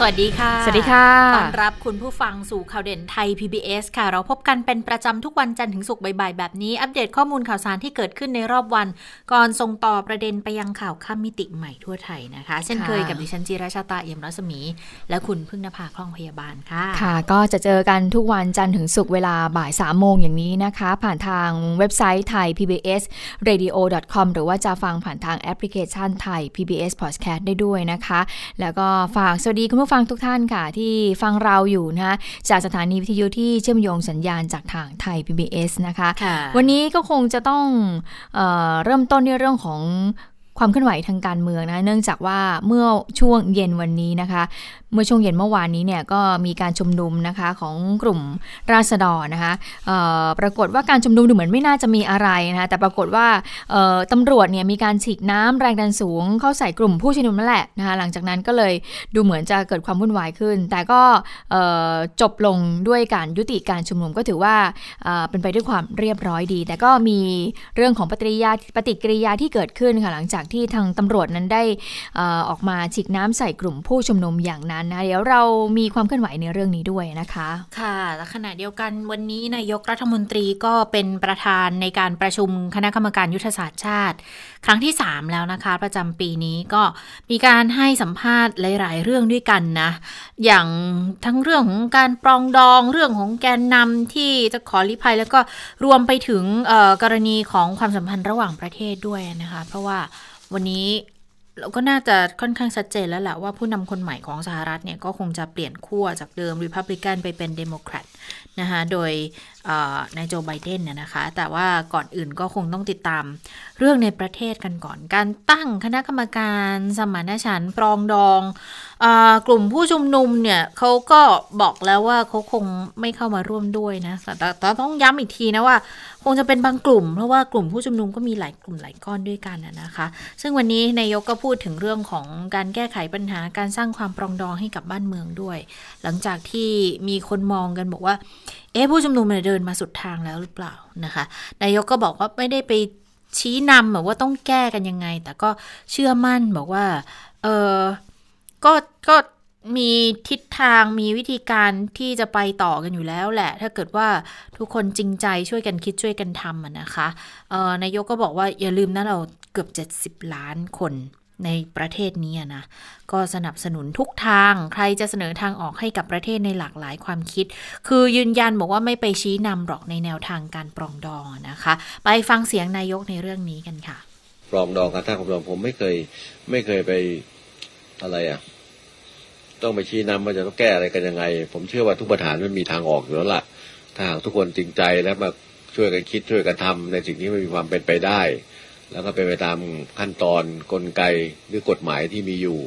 สวัสดีค่ะ สวัสดีค่ะ ต้อนรับคุณผู้ฟังสู่ข่าวเด่นไทย PBS ค่ะ เราพบกันเป็นประจำทุกวันจันทร์ถึงศุกร์บ่ายๆแบบนี้ อัปเดตข้อมูลข่าวสารที่เกิดขึ้นในรอบวัน ก่อนส่งต่อประเด็นไปยังข่าวข้ามมิติใหม่ทั่วไทยนะคะ เช่นเคยกับดิฉันจีราชาตาเอี่ยมรัศมี และคุณพึ่งนภาคล่องพยาบาลค่ะ ค่ะ ก็จะเจอกันทุกวันจันทร์ถึงศุกร์เวลาบ่าย3ามโมงอย่างนี้นะคะ ผ่านทางเว็บไซต์ไทย PBS radio com หรือว่าจะฟังผ่านทางแอปพลิเคชันไทย PBS podcast ได้ด้วยนะคะ แล้วก็ฝากสวัสดีคุณผู้ฟังทุกท่านค่ะ ที่ฟังเราอยู่นะคะจากสถานีวิทยุที่เชื่อมโยงสัญญาณจากทางไทย PBS นะคะค่ะวันนี้ก็คงจะต้องเออเริ่มต้นในเรื่องของความเคลื่อนไหวทางการเมืองนะ เนื่องจากว่าเมื่อช่วงเย็นวันนี้นะคะเมื่อช่วงเย็นเมื่อวานนี้เนี่ยก็มีการชุมนุมนะคะของกลุ่มราษฎรนะคะปรากฏว่าการชุมนุมดูเหมือนไม่น่าจะมีอะไรนะคะแต่ปรากฏว่าตำรวจเนี่ยมีการฉีดน้ำแรงดันสูง เข้าใส่กลุ่มผู้ชุมนุมนั่นแหละนะคะหลังจากนั้นก็เลยดูเหมือนจะเกิดความวุ่นวายขึ้น แต่ก็จบลงด้วยการยุติการชุมนุมก็ถือว่าเเป็นไปด้วยความเรียบร้อยดี แต่ก็มีเรื่องของปฏิกิริยาปฏิกิริยาที่เกิดขึ้นค่ะหลังจากที่ทางตำรวจนั้นได้ออออกมาฉีดน้ำใส่กลุ่มผู้ชุมนุมอย่างนั้นนะเดี๋ยวเรามีความเคลื่อนไหวในเรื่องนี้ด้วยนะคะ ค่ะและขณะเดียวกันวันนี้นายกรัฐมนตรีก็เป็นประธานในการประชุมคณะกรรมการยุทธศาสตร์ชาติ ครั้งที่ 3 แล้วนะคะ ประจำปีนี้ก็มีการให้สัมภาษณ์หลาย ๆ เรื่องด้วยกันนะอย่างทั้งเรื่องของการปรองดองเรื่องของแกนนำที่จะขอริภัยแล้วก็รวมไปถึงกรณีของความสัมพันธ์ระหว่างประเทศด้วยนะคะ เพราะว่าวันนี้ เราก็น่าจะค่อนข้างชัดเจนแล้วแหละว่าผู้นำคนใหม่ของสหรัฐเนี่ยก็คงจะเปลี่ยนขั้วจากเดิมริพับลิกันไปเป็นเดโมแครตนะคะโดย นายโจไบเดนเนี่ยนะคะ แต่ว่าก่อนอื่นก็คงต้องติดตามเรื่องในประเทศกันก่อน การตั้งคณะกรรมการสมานฉันท์ปรองดองอกลุ่มผู้ชุมนุมเนี่ยเขาก็บอกแล้วว่าเขาคงไม่เข้ามาร่วมด้วยนะแต่แต่ต้องย้ำอีกทีนะว่า คงจะเป็นบางกลุ่ม เพราะว่ากลุ่มผู้ชุมนุมก็มีหลายกลุ่มหลายก้อนด้วยกันนะคะ ซึ่งวันนี้นายกก็พูดถึงเรื่องของการแก้ไขปัญหาการสร้างความปรองดองให้กับบ้านเมืองด้วย หลังจากที่มีคนมองกันบอกว่า อ๊ะผู้ชุมนุมเนี่ยเดินมาสุดทางแล้วหรือเปล่านะคะนายกก็บอกว่าไม่ได้ไปชี้นำแบบว่าต้องแก้กันยังไง แต่ก็เชื่อมั่นบอกว่าเออก็ก็มีทิศทางมีวิธีการที่จะไปต่อกันอยู่แล้วแหละ ถ้าเกิดว่าทุกคนจริงใจช่วยกันคิดช่วยกันทำนะคะออนายกก็บอกว่าอย่าลืมนะเราเกือบ 70 ล้านคน ในประเทศนี้นะก็สนับสนุนทุกทางใครจะเสนอทางออกให้กับประเทศในหลากหลายความคิด คือยืนยันบอกว่าไม่ไปชี้นำหรอกในแนวทางการปรองดองนะคะ ไปฟังเสียงนายกในเรื่องนี้กันค่ะ ปรองดองการตั้งความรองผมไม่เคยไม่เคยไปอะไรอะต้องไปชี้นำว่าจะต้องแก้อะไรกันยังไง ผมเชื่อว่าทุกปัญหามันมีทางออกอยู่แล้วล่ะถ้าหากทุกคนจริงใจแล้วมาช่วยกันคิดช่วยกันทำในสิ่งที่มันมีความเป็นไปได้ แล้วก็เป็นไปตามขั้นตอนกลไกหรือกฎหมายที่มีอยู่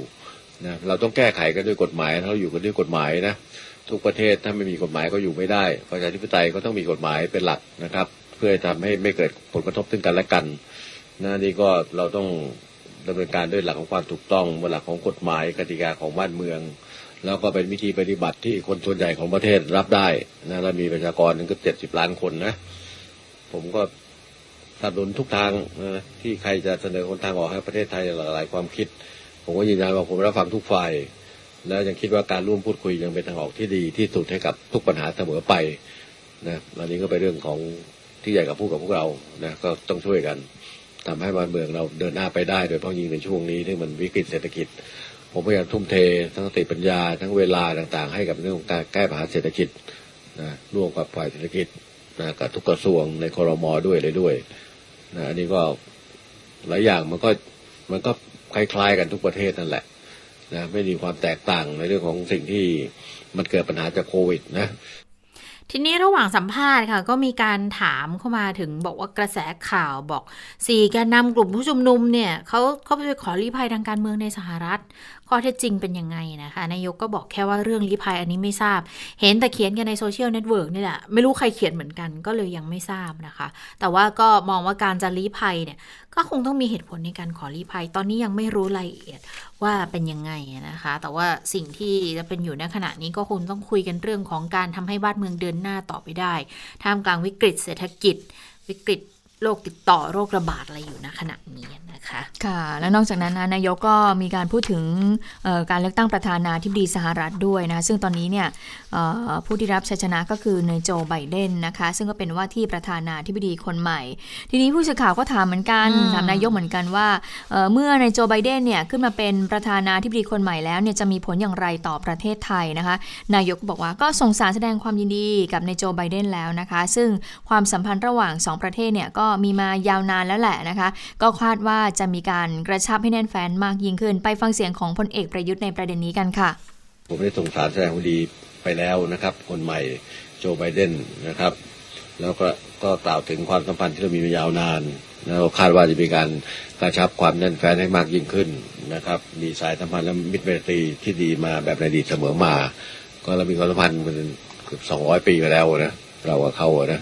นะเราต้องแก้ไขกันด้วยกฎหมายเราอยู่กันด้วยกฎหมายนะทุกประเทศถ้าไม่มีกฎหมายก็อยู่ไม่ได้ประชาธิปไตยก็ต้องมีกฎหมายเป็นหลักนะครับ เพื่อทำให้ไม่เกิดผลกระทบซึ่งกันและกันนะนี่ก็เราต้องดำเนินการด้วยหลักของความถูกต้องบนหลักของกฎหมายกติกาของบ้านเมือง แล้วก็เป็นวิธีปฏิบัติที่คนส่วนใหญ่ของประเทศรับได้นะเรามีประชากรถึงเกือบเจ็ดสิบล้านคนนะผมก็ สนับสนุนทุกทางนะที่ใครจะเสนอคนทางออกให้ประเทศไทยหลากหลายความคิด ผมก็ยืนยันว่าผมรับฟังทุกฝ่าย แล้วยังคิดว่าการร่วมพูดคุยยังเป็นทางออกที่ดีที่สุดให้กับทุกปัญหาเสมอไปนะอันนี้ก็เป็นเรื่องของที่ใหญ่กับผู้กับพวกเรานะก็ต้องช่วยกันทำให้บ้านเมืองเราเดินหน้าไปได้ โดยเฉพาะยิ่งในช่วงนี้ที่มันวิกฤตเศรษฐกิจ ผมพยายามทุ่มเท ทั้งสติปัญญาทั้งเวลาต่างๆ ให้กับเรื่องของการแก้ปัญหาเศรษฐกิจนะร่วมกับฝ่ายเศรษฐกิจนะกับทุกกระทรวงในคอรมอด้วยเลยด้วย นะอันนี้ก็หลายอย่างมันก็มันก็คล้ายๆกันทุกประเทศนั่นแหละนะไม่มีความแตกต่างในเรื่องของสิ่งที่มันเกิดปัญหาจากโควิดนะทีนี้ระหว่างสัมภาษณ์ค่ะ ก็มีการถามเข้ามาถึงบอกว่ากระแสข่าวบอกสี่แกนนำกลุ่มผู้ชุมนุมเนี่ยเขาเขาไปขอลี้ภัยทางการเมืองในสหรัฐ ข้อเท็จจริงเป็นยังไงนะคะ นายกก็บอกแค่ว่าเรื่องลี้ภัยอันนี้ไม่ทราบ เห็นแต่เขียนกันในโซเชียลเน็ตเวิร์กนี่แหละ ไม่รู้ใครเขียนเหมือนกันก็เลยยังไม่ทราบนะคะ แต่ว่าก็มองว่าการจะลี้ภัยเนี่ย ก็คงต้องมีเหตุผลในการขอลี้ภัย ตอนนี้ยังไม่รู้รายละเอียดว่าเป็นยังไงนะคะ แต่ว่าสิ่งที่จะเป็นอยู่ในขณะนี้ก็คงต้องคุยกันเรื่องของการทำให้บ้านเมืองเดินหน้าต่อไปได้ ท่ามกลางวิกฤตเศรษฐกิจ วิกฤต โรคติดต่อโรคระบาดอะไรอยู่ณขณะนี้นะคะค่ะ แล้วนอกจากนั้นนะนายกก็มีการพูดถึงการเลือกตั้งประธานาธิบดีสหรัฐด้วยนะซึ่งตอนนี้เนี่ยผู้ที่รับชัยชนะก็คือนายโจไบเดนนะคะ ซึ่งก็เป็นว่าที่ประธานาธิบดีคนใหม่ ทีนี้ผู้สื่อข่าวก็ถามเหมือนกันถามนายกเหมือนกันว่าเมื่อนายโจไบเดนเนี่ยขึ้นมาเป็นประธานาธิบดีคนใหม่แล้วเนี่ยจะมีผลอย่างไรต่อประเทศไทยนะคะ นายกบอกว่าก็ส่งสารแสดงความยินดีกับนายโจไบเดนแล้วนะคะ ซึ่งความสัมพันธ์ระหว่าง 2 ประเทศเนี่ยก็มีมายาวนานแล้วแหละนะคะ ก็คาดว่าจะมีการกระชับให้แน่นแฟนมากยิ่งขึ้น ไปฟังเสียงของพลเอกประยุทธ์ในประเด็นนี้กันค่ะ ผมได้ส่งสารแสดงความดีไปแล้วนะครับ คนใหม่โจไบเดนนะครับ แล้วก็ก็กล่าวถึงความสัมพันธ์ที่เรามีมายาวนานแล้วคาดว่าจะมีการกระชับความแน่นแฟนให้มากยิ่งขึ้นนะครับ มีสายสัมพันธ์และมิตรเมตรีที่ดีมาแบบในอดีตเสมอมา ก็เรามีความสัมพันธ์เป็นเกือบสองร้อยปีมาแล้วนะเรากับเขานะ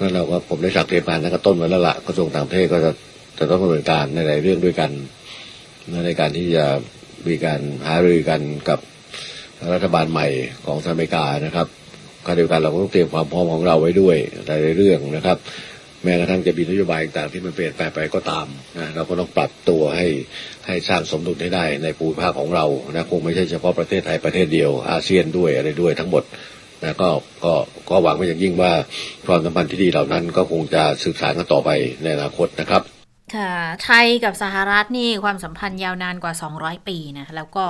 นั่นเราก็ผมได้สักเตรียมการตั้งแต่ต้นมาแล้วละกระทรวงต่างประเทศก็จะจะต้องดำเนินการในหลายเรื่องด้วยกันในการที่จะมีการหารือกันกับรัฐบาลใหม่ของสหรัฐอเมริกานะครับขณะเดียวกันเราก็ต้องเตรียมความพร้อมของเราไว้ด้วยในเรื่องนะครับ แม้กระทั่งจะมีนโยบายต่างที่มันเปลี่ยนแปลงไปก็ตามนะเราก็ต้องปรับตัวให้ให้สร้างสมดุลให้ได้ในภูมิภาคของเรานะคงไม่ใช่เฉพาะประเทศไทยประเทศเดียวอาเซียนด้วยอะไรด้วยทั้งหมด นะก็ก็ก็หวังไว้อย่างยิ่งว่าความสัมพันธ์ที่ดีเหล่านั้นก็คงจะสืบสานกันต่อไปในอนาคตนะครับค่ะไทยกับสหรัฐนี่ความสัมพันธ์ยาวนานกว่า 200 ปีนะแล้วก็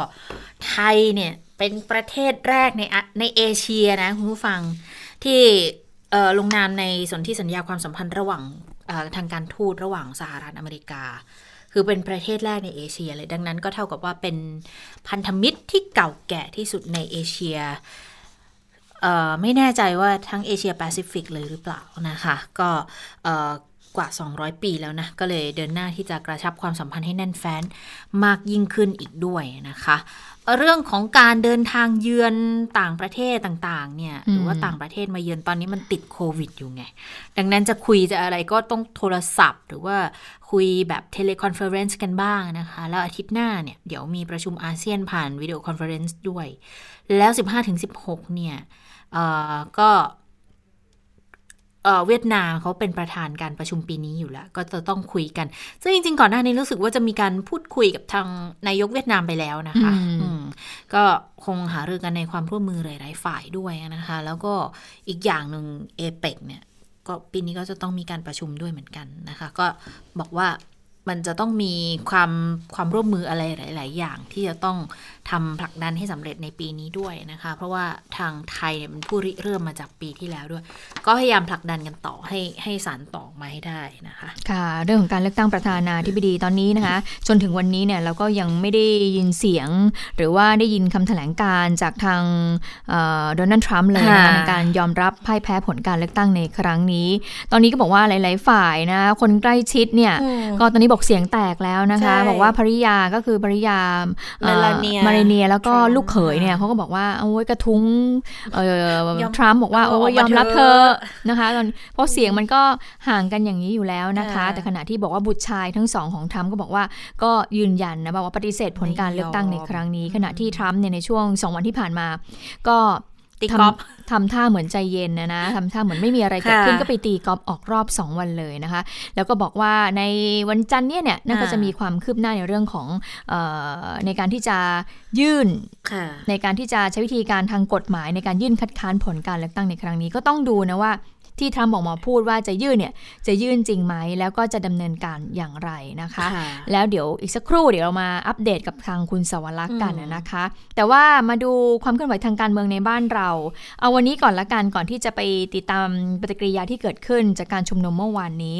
ไทยเนี่ยเป็นประเทศแรกในในเอเชียนะคุณผู้ฟังที่ลงนามในสนธิสัญญาความสัมพันธ์ระหว่างทางการทูตระหว่างสหรัฐอเมริกา คือเป็นประเทศแรกในเอเชียเลยดังนั้นก็เท่ากับว่าเป็นพันธมิตรที่เก่าแก่ที่สุดในเอเชีย ไม่แน่ใจว่าทั้งเอเชียแปซิฟิกเลยหรือเปล่านะคะ ก็กว่า 200 ปีแล้วนะ ก็เลยเดินหน้าที่จะกระชับความสัมพันธ์ให้แน่นแฟ้นมากยิ่งขึ้นอีกด้วยนะคะ เรื่องของการเดินทางเยือนต่างประเทศต่างๆ เนี่ย หรือว่าต่างประเทศมาเยือนตอนนี้มันติดโควิดอยู่ไง ดังนั้นจะคุยจะอะไรก็ต้องโทรศัพท์ หรือว่าคุยแบบ teleconference กันบ้างนะคะ แล้วอาทิตย์หน้าเนี่ยเดี๋ยวมีประชุมอาเซียนผ่าน video conference ด้วย แล้ว 15-16 เนี่ย ก็เวียดนามเขาเป็นประธานการประชุมปีนี้อยู่แล้ว ก็จะต้องคุยกัน ซึ่งจริง ๆ ก่อนหน้านี้รู้สึกว่าจะมีการพูดคุยกับทางนายกเวียดนามไปแล้วนะคะก็คงหารือกันในความร่วมมือหลายๆฝ่ายด้วยนะคะ แล้วก็อีกอย่างหนึ่งเอเปกเนี่ย ก็ปีนี้ก็จะต้องมีการประชุมด้วยเหมือนกันนะคะ ก็บอกว่ามันจะต้องมีความความร่วมมืออะไรหลาย ๆ อย่างที่จะต้อง ทำผลักดันให้สำเร็จในปีนี้ด้วยนะคะ เพราะว่าทางไทยเป็นผู้ริเริ่มมาจากปีที่แล้วด้วย ก็พยายามผลักดันกันต่อให้ให้สารต่อมาให้ได้นะคะค่ะ เรื่องของการเลือกตั้งประธานาธิบดีตอนนี้นะคะ จนถึงวันนี้เนี่ยเราก็ยังไม่ได้ยินเสียง หรือว่าได้ยินคำแถลงการจากทางโดนัลด์ทรัมป์เลยนะคะในการยอมรับพ่ายแพ้ผลการเลือกตั้งในครั้งนี้ ตอนนี้ก็บอกว่าหลาย ๆ ฝ่ายนะคนใกล้ชิดเนี่ยก็ตอนนี้บอกเสียงแตกแล้วนะคะ บอกว่าภริยาก็คือภริยามาลาเนียมาเลเนียแล้วก็ลูกเขยเนี่ยเขาก็บอกว่าโอ้ยกระทุ้งทรัมป์บอกว่าโอ้ยยอมรับเธอนะคะตอนเพราะเสียงมันก็ห่างกันอย่างนี้อยู่แล้วนะคะ แต่ขณะที่บอกว่าบุตรชายทั้งสองของทรัมป์ก็บอกว่าก็ยืนยันนะบอกว่าปฏิเสธผลการเลือกตั้งในครั้งนี้ ขณะที่ทรัมป์เนี่ยในช่วงสองวันที่ผ่านมา ก็ ตีกอล์ฟทำท่าเหมือนใจเย็นนะนะทำท่าเหมือนไม่มีอะไรเกิดขึ้นก็ไปตีกอล์ฟออกรอบ 2 วันเลยนะคะ แล้วก็บอกว่าในวันจันทร์เนี่ยเนี่ยน่าจะมีความคืบหน้าในเรื่องของออในการที่จะยื่น ในการที่จะใช้วิธีการทางกฎหมายในการยื่นคัดค้านผลการเลือกตั้งในครั้งนี้ก็ต้องดูนะว่า ที่ทรัมป์ออกมาพูดว่าจะยื่นเนี่ยจะยื่นจริงไหมแล้วก็จะดำเนินการอย่างไรนะคะค่ะแล้วเดี๋ยวอีกสักครู่เดี๋ยวเรามาอัปเดตกับทางคุณสวรักษ์กันนะคะ แต่ว่ามาดูความเคลื่อนไหวทางการเมืองในบ้านเรา เอาวันนี้ก่อนละกันก่อนที่จะไปติดตามปฏิกิริยาที่เกิดขึ้นจากการชุมนุมเมื่อวานนี้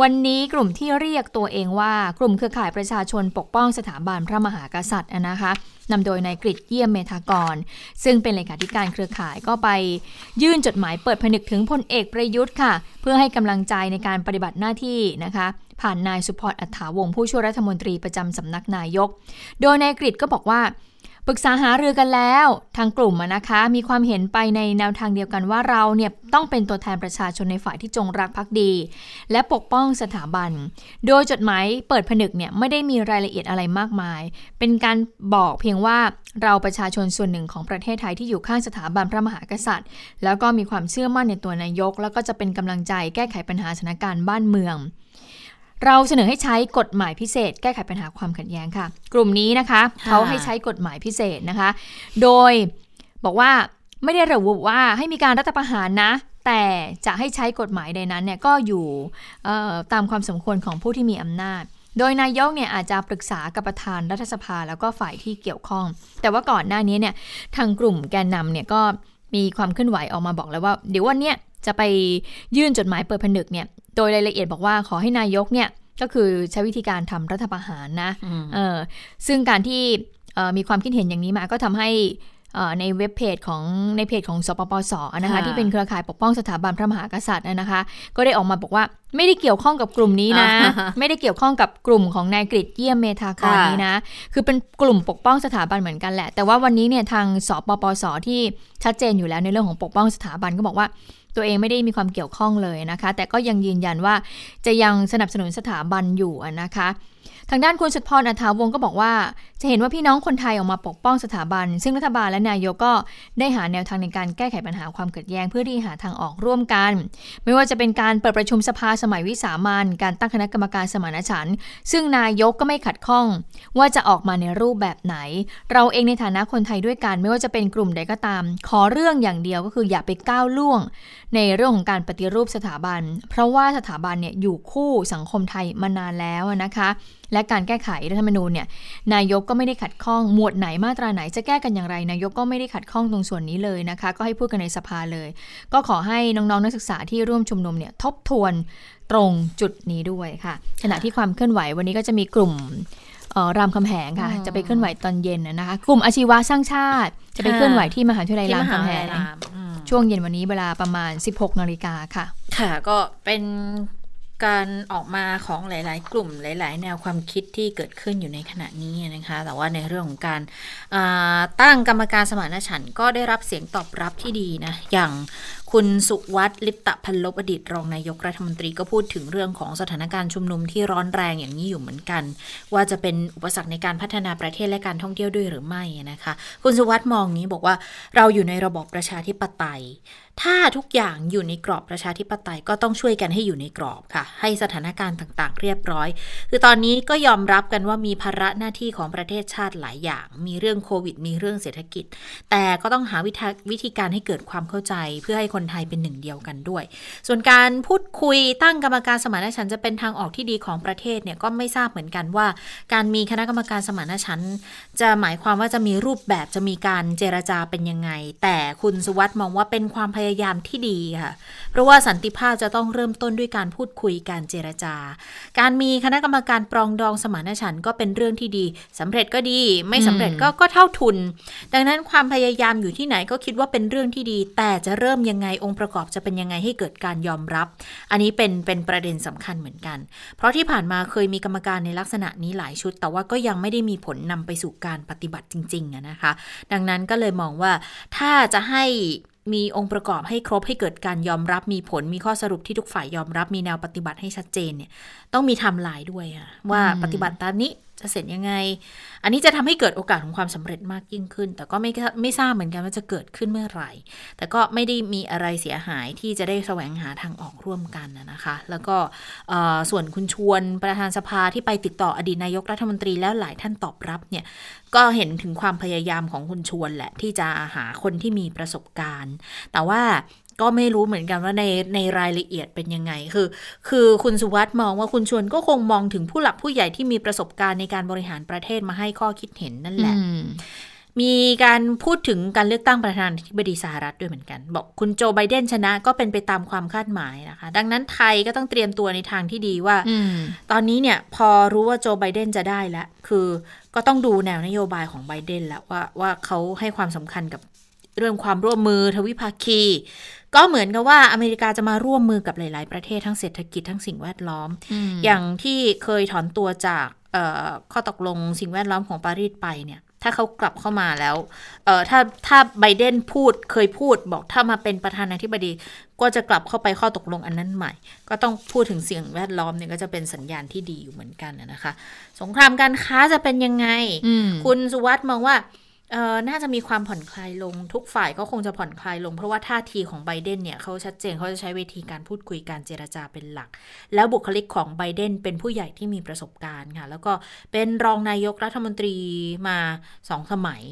วันนี้กลุ่มที่เรียกตัวเองว่ากลุ่มเครือข่ายประชาชนปกป้องสถาบันพระมหากษัตริย์นะคะนำโดยนายกริชเยี่ยมเมธากร ซึ่งเป็นเลขาธิการเครือข่ายก็ไปยื่นจดหมายเปิดผนึกถึงพลเอกประยุทธ์ค่ะ เพื่อให้กำลังใจในการปฏิบัติหน้าที่นะคะ ผ่านนายสุพจน์อัฏฐาวงผู้ช่วยรัฐมนตรีประจำสำนักนายก โดยนายกริตก็บอกว่า ปรึกษาหารือกันแล้วทางกลุ่มนะคะ มีความเห็นไปในแนวทางเดียวกันว่าเราเนี่ยต้องเป็นตัวแทนประชาชนในฝ่ายที่จงรักภักดี และปกป้องสถาบัน โดยจดหมายเปิดผนึกเนี่ยไม่ได้มีรายละเอียดอะไรมากมาย เป็นการบอกเพียงว่าเราประชาชนส่วนหนึ่งของประเทศไทยที่อยู่ข้างสถาบันพระมหากษัตริย์ แล้วก็มีความเชื่อมั่นในตัวนายก แล้วก็จะเป็นกำลังใจแก้ไขปัญหาสถานการณ์บ้านเมือง เราเสนอให้ใช้กฎหมายพิเศษ แก้ไขปัญหาความขัดแย้งค่ะ กลุ่มนี้นะคะค่ะเขาให้ใช้กฎหมายพิเศษนะคะ โดยบอกว่าไม่ได้ระบุว่าให้มีการรัฐประหารนะ แต่จะให้ใช้กฎหมายใดนั้นเนี่ยก็อยู่เอ่อตามความสมควรของผู้ที่มีอำนาจ โดยนายกเนี่ยอาจจะปรึกษากับประธานรัฐสภาแล้วก็ฝ่ายที่เกี่ยวข้อง แต่ว่าก่อนหน้านี้เนี่ยทางกลุ่มแกนนำเนี่ยก็มีความเคลื่อนไหวออกมาบอกแล้วว่า เดี๋ยววันเนี้ยจะไปยื่นจดหมายเปิดผนึกเนี่ย โดยรายละเอียดบอกว่าขอให้นายกเนี่ยก็คือใช้วิธีการทำรัฐประหารนะอืมเออซึ่งการที่เอ่อมีความคิดเห็นอย่างนี้มาก็ทำให้เอ่อในเว็บเพจของในเพจของสปปสนะคะค่ะที่เป็นเครือข่ายปกป้องสถาบันพระมหากษัตริย์นะคะ ก็ได้ออกมาบอกว่าไม่ได้เกี่ยวข้องกับกลุ่มนี้นะอ่าไม่ได้เกี่ยวข้องกับกลุ่มของนายกฤษเยี่ยมเมธากรค่ะนี้นะ คือเป็นกลุ่มปกป้องสถาบันเหมือนกันแหละ แต่ว่าวันนี้เนี่ยทางสปปสที่ชัดเจนอยู่แล้วในเรื่องของปกป้องสถาบันก็บอกว่า ตัวเองไม่ได้มีความเกี่ยวข้องเลยนะคะ แต่ก็ยังยืนยันว่าจะยังสนับสนุนสถาบันอยู่นะคะ ทางด้านคุณสุดพรอัฐาวงศ์ก็บอกว่า จะเห็นว่าพี่น้องคนไทยออกมาปกป้องสถาบัน ซึ่งรัฐบาลและนายกก็ได้หาแนวทางในการแก้ไขปัญหาความขัดแย้งเพื่อที่หาทางออกร่วมกัน ไม่ว่าจะเป็นการเปิดประชุมสภาสมัยวิสามันการตั้งคณะกรรมการสมานฉันท์ซึ่งนายกก็ไม่ขัดข้อง ว่าจะออกมาในรูปแบบไหน เราเองในฐานะคนไทยด้วยกัน ไม่ว่าจะเป็นกลุ่มใดก็ตาม ขอเรื่องอย่างเดียวก็คืออย่าไปก้าวล่วง ในเรื่องของการปฏิรูปสถาบัน เพราะว่าสถาบันเนี่ยอยู่คู่สังคมไทยมานานแล้วนะคะ และการแก้ไขรัฐธรรมนูญเนี่ยนายกก็ไม่ได้ขัดข้องหมวดไหนมาตราไหนจะแก้กันอย่างไร นายกก็ไม่ได้ขัดข้องตรงส่วนนี้เลยนะคะ ก็ให้พูดกันในสภาเลย ก็ขอให้น้องๆนักศึกษาที่ร่วมชุมนุมเนี่ยทบทวนตรงจุดนี้ด้วยค่ะ ขณะที่ความเคลื่อนไหววันนี้ก็จะมีกลุ่มเอ่อรามคำแหงค่ะอืมจะไปเคลื่อนไหวตอนเย็นนะนะคะ กลุ่มอาชีวะสร้างชาติ จะไปเคลื่อนไหวที่มหาวิทยาลัยที่รามมหาคำวิแหทยาลัยงรามอืมช่วงเย็นวันนี้เวลาประมาณ 16นาฬิกาค่ะ ค่ะ ก็เป็น การออกมาของหลาย ๆ กลุ่มหลาย ๆ แนวความคิดที่เกิดขึ้นอยู่ในขณะนี้นะคะ แต่ว่าในเรื่องของการาตั้งกรรมการสมานฉันท์ก็ได้รับเสียงตอบรับที่ดีนะ อย่างคุณสุวัตลิปตะพันลบอดีตรองนายกรัฐมนตรีก็พูดถึงเรื่องของสถานการณ์ชุมนุมที่ร้อนแรงอย่างนี้อยู่เหมือนกัน ว่าจะเป็นอุปสรรคในการพัฒนาประเทศและการท่องเที่ยวด้วยหรือไม่นะคะ คุณสุวัตมองนี้บอกว่าเราอยู่ในระบอบประชาธิปไตย ถ้าทุกอย่างอยู่ในกรอบประชาธิปไตยก็ต้องช่วยกันให้อยู่ในกรอบค่ะ ให้สถานการณ์ต่างๆ เรียบร้อย คือตอนนี้ก็ยอมรับกันว่ามีภาระหน้าที่ของประเทศชาติหลายอย่าง มีเรื่องโควิด มีเรื่องเศรษฐกิจ แต่ก็ต้องหาวิธีวิธีการให้เกิดความเข้าใจ เพื่อให้คนไทยเป็นหนึ่งเดียวกันด้วย ส่วนการพูดคุยตั้งกรรมการสมานฉันจะเป็นทางออกที่ดีของประเทศเนี่ยก็ไม่ทราบเหมือนกันว่า การมีคณะกรรมการสมานฉันจะหมายความว่าจะมีรูปแบบจะมีการเจรจาเป็นยังไง แต่คุณสุวัสด์มองว่าเป็นความพยยายามที่ดีค่ะ เพราะว่าสันติภาพจะต้องเริ่มต้นด้วยการพูดคุยการเจรจา การมีคณะกรรมการปรองดองสมานฉันท์ก็เป็นเรื่องที่ดีสำเร็จก็ดี ไม่สำเร็จก็ก็เท่าทุน ดังนั้นความพยายามอยู่ที่ไหนก็คิดว่าเป็นเรื่องที่ดี แต่จะเริ่มยังไงองค์ประกอบจะเป็นยังไงให้เกิดการยอมรับ อันนี้เป็นเป็นประเด็นสำคัญเหมือนกัน เพราะที่ผ่านมาเคยมีกรรมการในลักษณะนี้หลายชุด แต่ว่าก็ยังไม่ได้มีผลนำไปสู่การปฏิบัติจริงๆอะนะคะ ดังนั้นก็เลยมองว่าถ้าจะให้ มีองค์ประกอบให้ครบให้เกิดการยอมรับมีผลมีข้อสรุปที่ทุกฝ่ายยอมรับมีแนวปฏิบัติให้ชัดเจนเนี่ย ต้องมีไทำลายด้วยอะว่าอืมปฏิบัติตามนี้ จะเสร็จยังไง อันนี้จะทำให้เกิดโอกาสของความสำเร็จมากยิ่งขึ้น แต่ก็ไม่ไม่ทราบเหมือนกันว่าจะเกิดขึ้นเมื่อไหร่ แต่ก็ไม่ได้มีอะไรเสียหายที่จะได้แสวงหาทางออกร่วมกันนะคะ แล้วก็ส่วนคุณชวนประธานสภาที่ไปติดต่ออดีตนายกรัฐมนตรีแล้วหลายท่านตอบรับเนี่ยก็เห็นถึงความพยายามของคุณชวนแหละที่จะหาคนที่มีประสบการณ์ แต่ว่า ก็ไม่รู้เหมือนกันว่าในในรายละเอียดเป็นยังไง คือ คือคุณสุวัสด์มองว่าคุณชวนก็คงมองถึงผู้หลักผู้ใหญ่ที่มีประสบการณ์ในการบริหารประเทศมาให้ข้อคิดเห็นนั่นแหละมีการพูดถึงการเลือกตั้งประธานาธิบดีสหรัฐด้วยเหมือนกัน บอกคุณโจไบเดนชนะก็เป็นไปตามความคาดหมายนะคะ ดังนั้นไทยก็ต้องเตรียมตัวในทางที่ดีว่าตอนนี้เนี่ยพอรู้ว่าโจไบเดนจะได้แล้วคือก็ต้องดูแนวนโยบายของไบเดนแล้วว่าว่าเขาให้ความสำคัญกับเรื่องความร่วมมือทวิภาคี ก็เหมือนกับว่าอเมริกาจะมาร่วมมือกับหลาย ๆ ประเทศทั้งเศรษฐกิจทั้งสิ่งแวดล้อม อย่างที่เคยถอนตัวจากข้อตกลงสิ่งแวดล้อมของปารีสไปเนี่ย ถ้าเขากลับเข้ามาแล้วเออถ้าถ้าไบเดนพูดเคยพูดบอกถ้ามาเป็นประธานาธิบดี ก็จะกลับเข้าไปข้อตกลงอันนั้นใหม่ ก็ต้องพูดถึงสิ่งแวดล้อมเนี่ยก็จะเป็นสัญญาณที่ดีอยู่เหมือนกันนะคะ สงครามการค้าจะเป็นยังไง คุณสุวัสด์มองว่า เออน่าจะมีความผ่อนคลายลงทุกฝ่ายก็คงจะผ่อนคลายลง เพราะว่าท่าทีของไบเดนเนี่ยเขาชัดเจนเขาจะใช้เวทีการพูดคุยการเจรจาเป็นหลัก แล้วบุคลิกของไบเดนเป็นผู้ใหญ่ที่มีประสบการณ์ค่ะ แล้วก็เป็นรองนายกรัฐมนตรีมาสองสมัย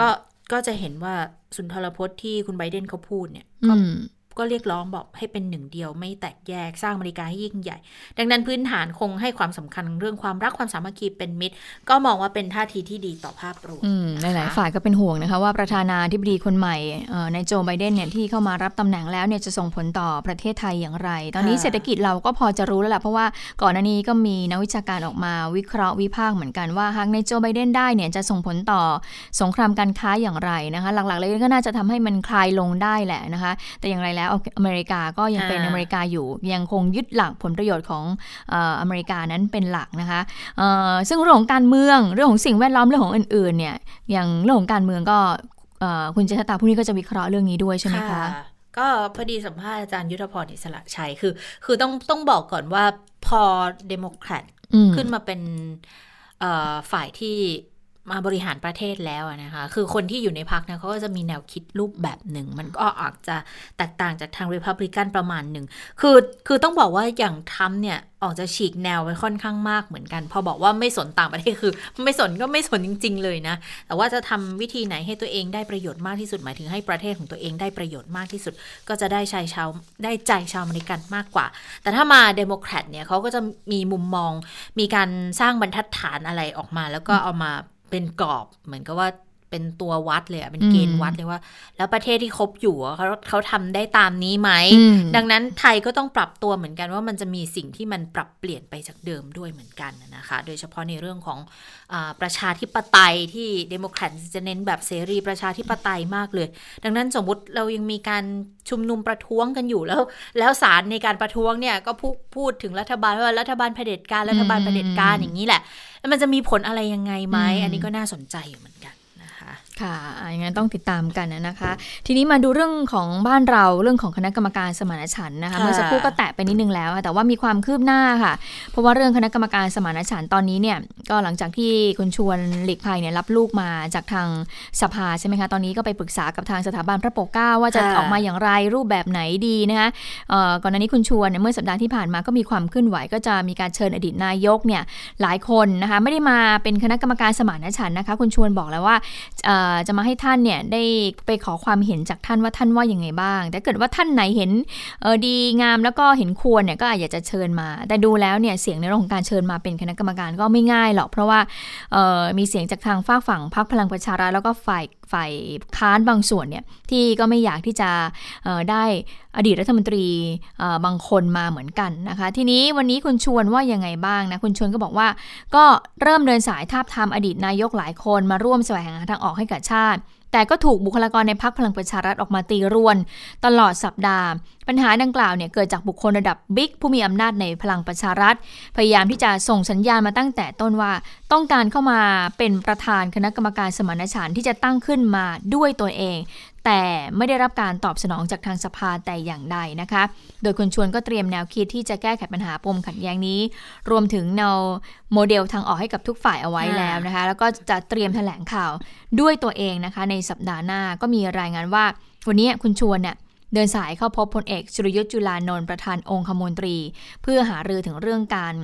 ก็ก็จะเห็นว่าสุนทรพจน์ที่คุณไบเดนเขาพูดเนี่ยก็ ก็เรียกร้องบอกให้เป็นหนึ่งเดียวไม่แตกแยกสร้างอเมริกาให้ยิ่งใหญ่ ดังนั้นพื้นฐานคงให้ความสำคัญเรื่องความรักความสามัคคีเป็นมิตร ก็มองว่าเป็นท่าทีที่ดีต่อภาพรวมหลายๆฝ่ายก็เป็นห่วงนะคะว่าประธานาธิบดีคนใหม่ในโจไบเดนเนี่ยที่เข้ามารับตำแหน่งแล้วเนี่ยจะส่งผลต่อประเทศไทยอย่างไร ตอนนี้เศรษฐกิจเราก็พอจะรู้แล้วแหละเพราะว่าก่อนหน้านี้ก็มีนักวิชาการออกมาวิเคราะห์วิพากษ์เหมือนกันว่าหากในโจไบเดนได้เนี่ยจะส่งผลต่อสงครามการค้าอย่างไรนะคะ หลักๆเลยก็น่าจะทำให้มันคลายลงได้แหละนะคะ แต่อย่างไรแล้วอเมริกาก็ยังเป็นอเมริกาอยู่ยังคงยึดหลักผลประโยชน์ของอเมริกานั้นเป็นหลักนะคะซึ่งเรื่องของการเมืองเรื่องของสิ่งแวดล้อมเรื่องของอื่นๆเนี่ยอย่างเรื่องของการเมืองก็คุณเจษตาผู้นี้ก็จะวิเคราะห์เรื่องนี้ด้วยใช่ไหมคะก็พอดีสัมภาษณ์อาจารย์ยุทธพรอิสระชัยคือ คือต้องต้องบอกก่อนว่าพอเดโมแครตขึ้นมาเป็นฝ่ายที่ มาบริหารประเทศแล้วนะคะ คือคนที่อยู่ในพักนะเขาก็จะมีแนวคิดรูปแบบหนึ่ง มันก็อาจจะแตกต่างจากทางริพับลิกันประมาณหนึ่ง คือ คือต้องบอกว่าอย่างทัมเนี่ยออกจะฉีกแนวไปค่อนข้างมากเหมือนกัน พอบอกว่าไม่สนต่างประเทศคือ ไม่สนก็ไม่สนจริง ๆ เลยนะ แต่ว่าจะทำวิธีไหนให้ตัวเองได้ประโยชน์มากที่สุด หมายถึงให้ประเทศของตัวเองได้ประโยชน์มากที่สุด ก็จะได้ชายชาวได้ใจชาวอเมริกันมากกว่า แต่ถ้ามาเดโมแครตเนี่ยเขาก็จะมีมุมมอง มีการสร้างบรรทัดฐานอะไรออกมา แล้วก็เอามา เป็นกรอบ เหมือนกับว่า เป็นตัววัดเลยอะเป็นเกณฑ์วัดเลยว่า แล้วประเทศที่คบอยู่เขาเขาทำได้ตามนี้ไหม ดังนั้นไทยก็ต้องปรับตัวเหมือนกันว่ามันจะมีสิ่งที่มันปรับเปลี่ยนไปจากเดิมด้วยเหมือนกันนะคะ โดยเฉพาะในเรื่องของอประชาธิปไตยที่เดโมแครตจะเน้นแบบเสรีประชาธิปไตยมากเลย ดังนั้นสมมุติเรายังมีการชุมนุมประท้วงกันอยู่แล้ว แล้วศาลในการประท้วงเนี่ยก็พูดพูดถึงรัฐบาลว่ารัฐบาลเผด็จการรัฐบาลเผด็จการอย่างนี้แหละแล้วมันจะมีผลอะไรยังไงไหม อันนี้ก็น่าสนใจอยู่เหมือนกัน ค่ะอย่างนั้นต้องติดตามกันนะคะ ทีนี้มาดูเรื่องของบ้านเราเรื่องของคณะกรรมการสมานฉันท์นะคะเมื่อสักครู่ก็แตะไปนิดนึงแล้วแต่ว่ามีความคืบหน้าค่ะ เพราะว่าเรื่องคณะกรรมการสมานฉันท์ตอนนี้เนี่ยก็หลังจากที่คุณชวนหลีกภัยเนี่ยรับลูกมาจากทางสภาใช่ไหมคะตอนนี้ก็ไปปรึกษากับทางสถาบันพระปกเกล้าว่าจะออกมาอย่างไรรูปแบบไหนดีนะคะก่อนหน้านี้คุณชวนเนี่ยเมื่อสัปดาห์ที่ผ่านมาก็มีความเคลื่อนไหว ก็จะมีการเชิญอดีตนายกเนี่ยหลายคนนะคะไม่ได้มาเป็นคณะกรรมการสมานฉันท์นะคะ คุณชวนบอกแล้วว่าจะมาให้ท่านเนี่ยได้ไปขอความเห็นจากท่านว่าท่านว่ายังไงบ้าง แต่เกิดว่าท่านไหนเห็นดีงามแล้วก็เห็นควรเนี่ยก็อาจจะเชิญมา แต่ดูแล้วเนี่ยเสียงในเรื่องของการเชิญมาเป็นคณะกรรมการก็ไม่ง่ายหรอกเพราะว่ามีเสียงจากทางฝากฝั่งพรรคพลังประชารัฐแล้วก็ฝ่าย ฝ่ายค้านบางส่วนเนี่ยที่ก็ไม่อยากที่จะได้อดีตรัฐมนตรีบางคนมาเหมือนกันนะคะ ทีนี้วันนี้คุณชวนว่ายังไงบ้างนะคุณชวนก็บอกว่า ก็เริ่มเดินสายทาบทามอดีตนายกหลายคนมาร่วมแสวงหาทางออกให้กับชาติ แต่ก็ถูกบุคลากรในพักพลังประชารัฐออกมาตีรวน ตลอดสัปดาห์ ปัญหาดังกล่าวเนี่ยเกิดจากบุคคลระดับบิ๊กผู้มีอำนาจในพลังประชารัฐ พยายามที่จะส่งสัญญาณมาตั้งแต่ต้นว่า ต้องการเข้ามาเป็นประธานคณะกรรมการสมานฉันท์ที่จะตั้งขึ้นมาด้วยตัวเอง แต่ไม่ได้รับการตอบสนองจากทางสภาแต่อย่างใดนะคะ โดยคุณชวนก็เตรียมแนวคิดที่จะแก้ไขปัญหาปมขัดแย้งนี้ รวมถึงแนวโมเดลทางออกให้กับทุกฝ่ายเอาไว้แล้วนะคะ แล้วก็จะเตรียมแถลงข่าวด้วยตัวเองนะคะ ในสัปดาห์หน้าก็มีรายงานว่า วันนี้คุณชวนเนี่ยเดินสายเข้าพบพลเอกสุรยุทธ์จุลานนท์ประธานองคมนตรี เพื่อหารือถึงเรื่องการ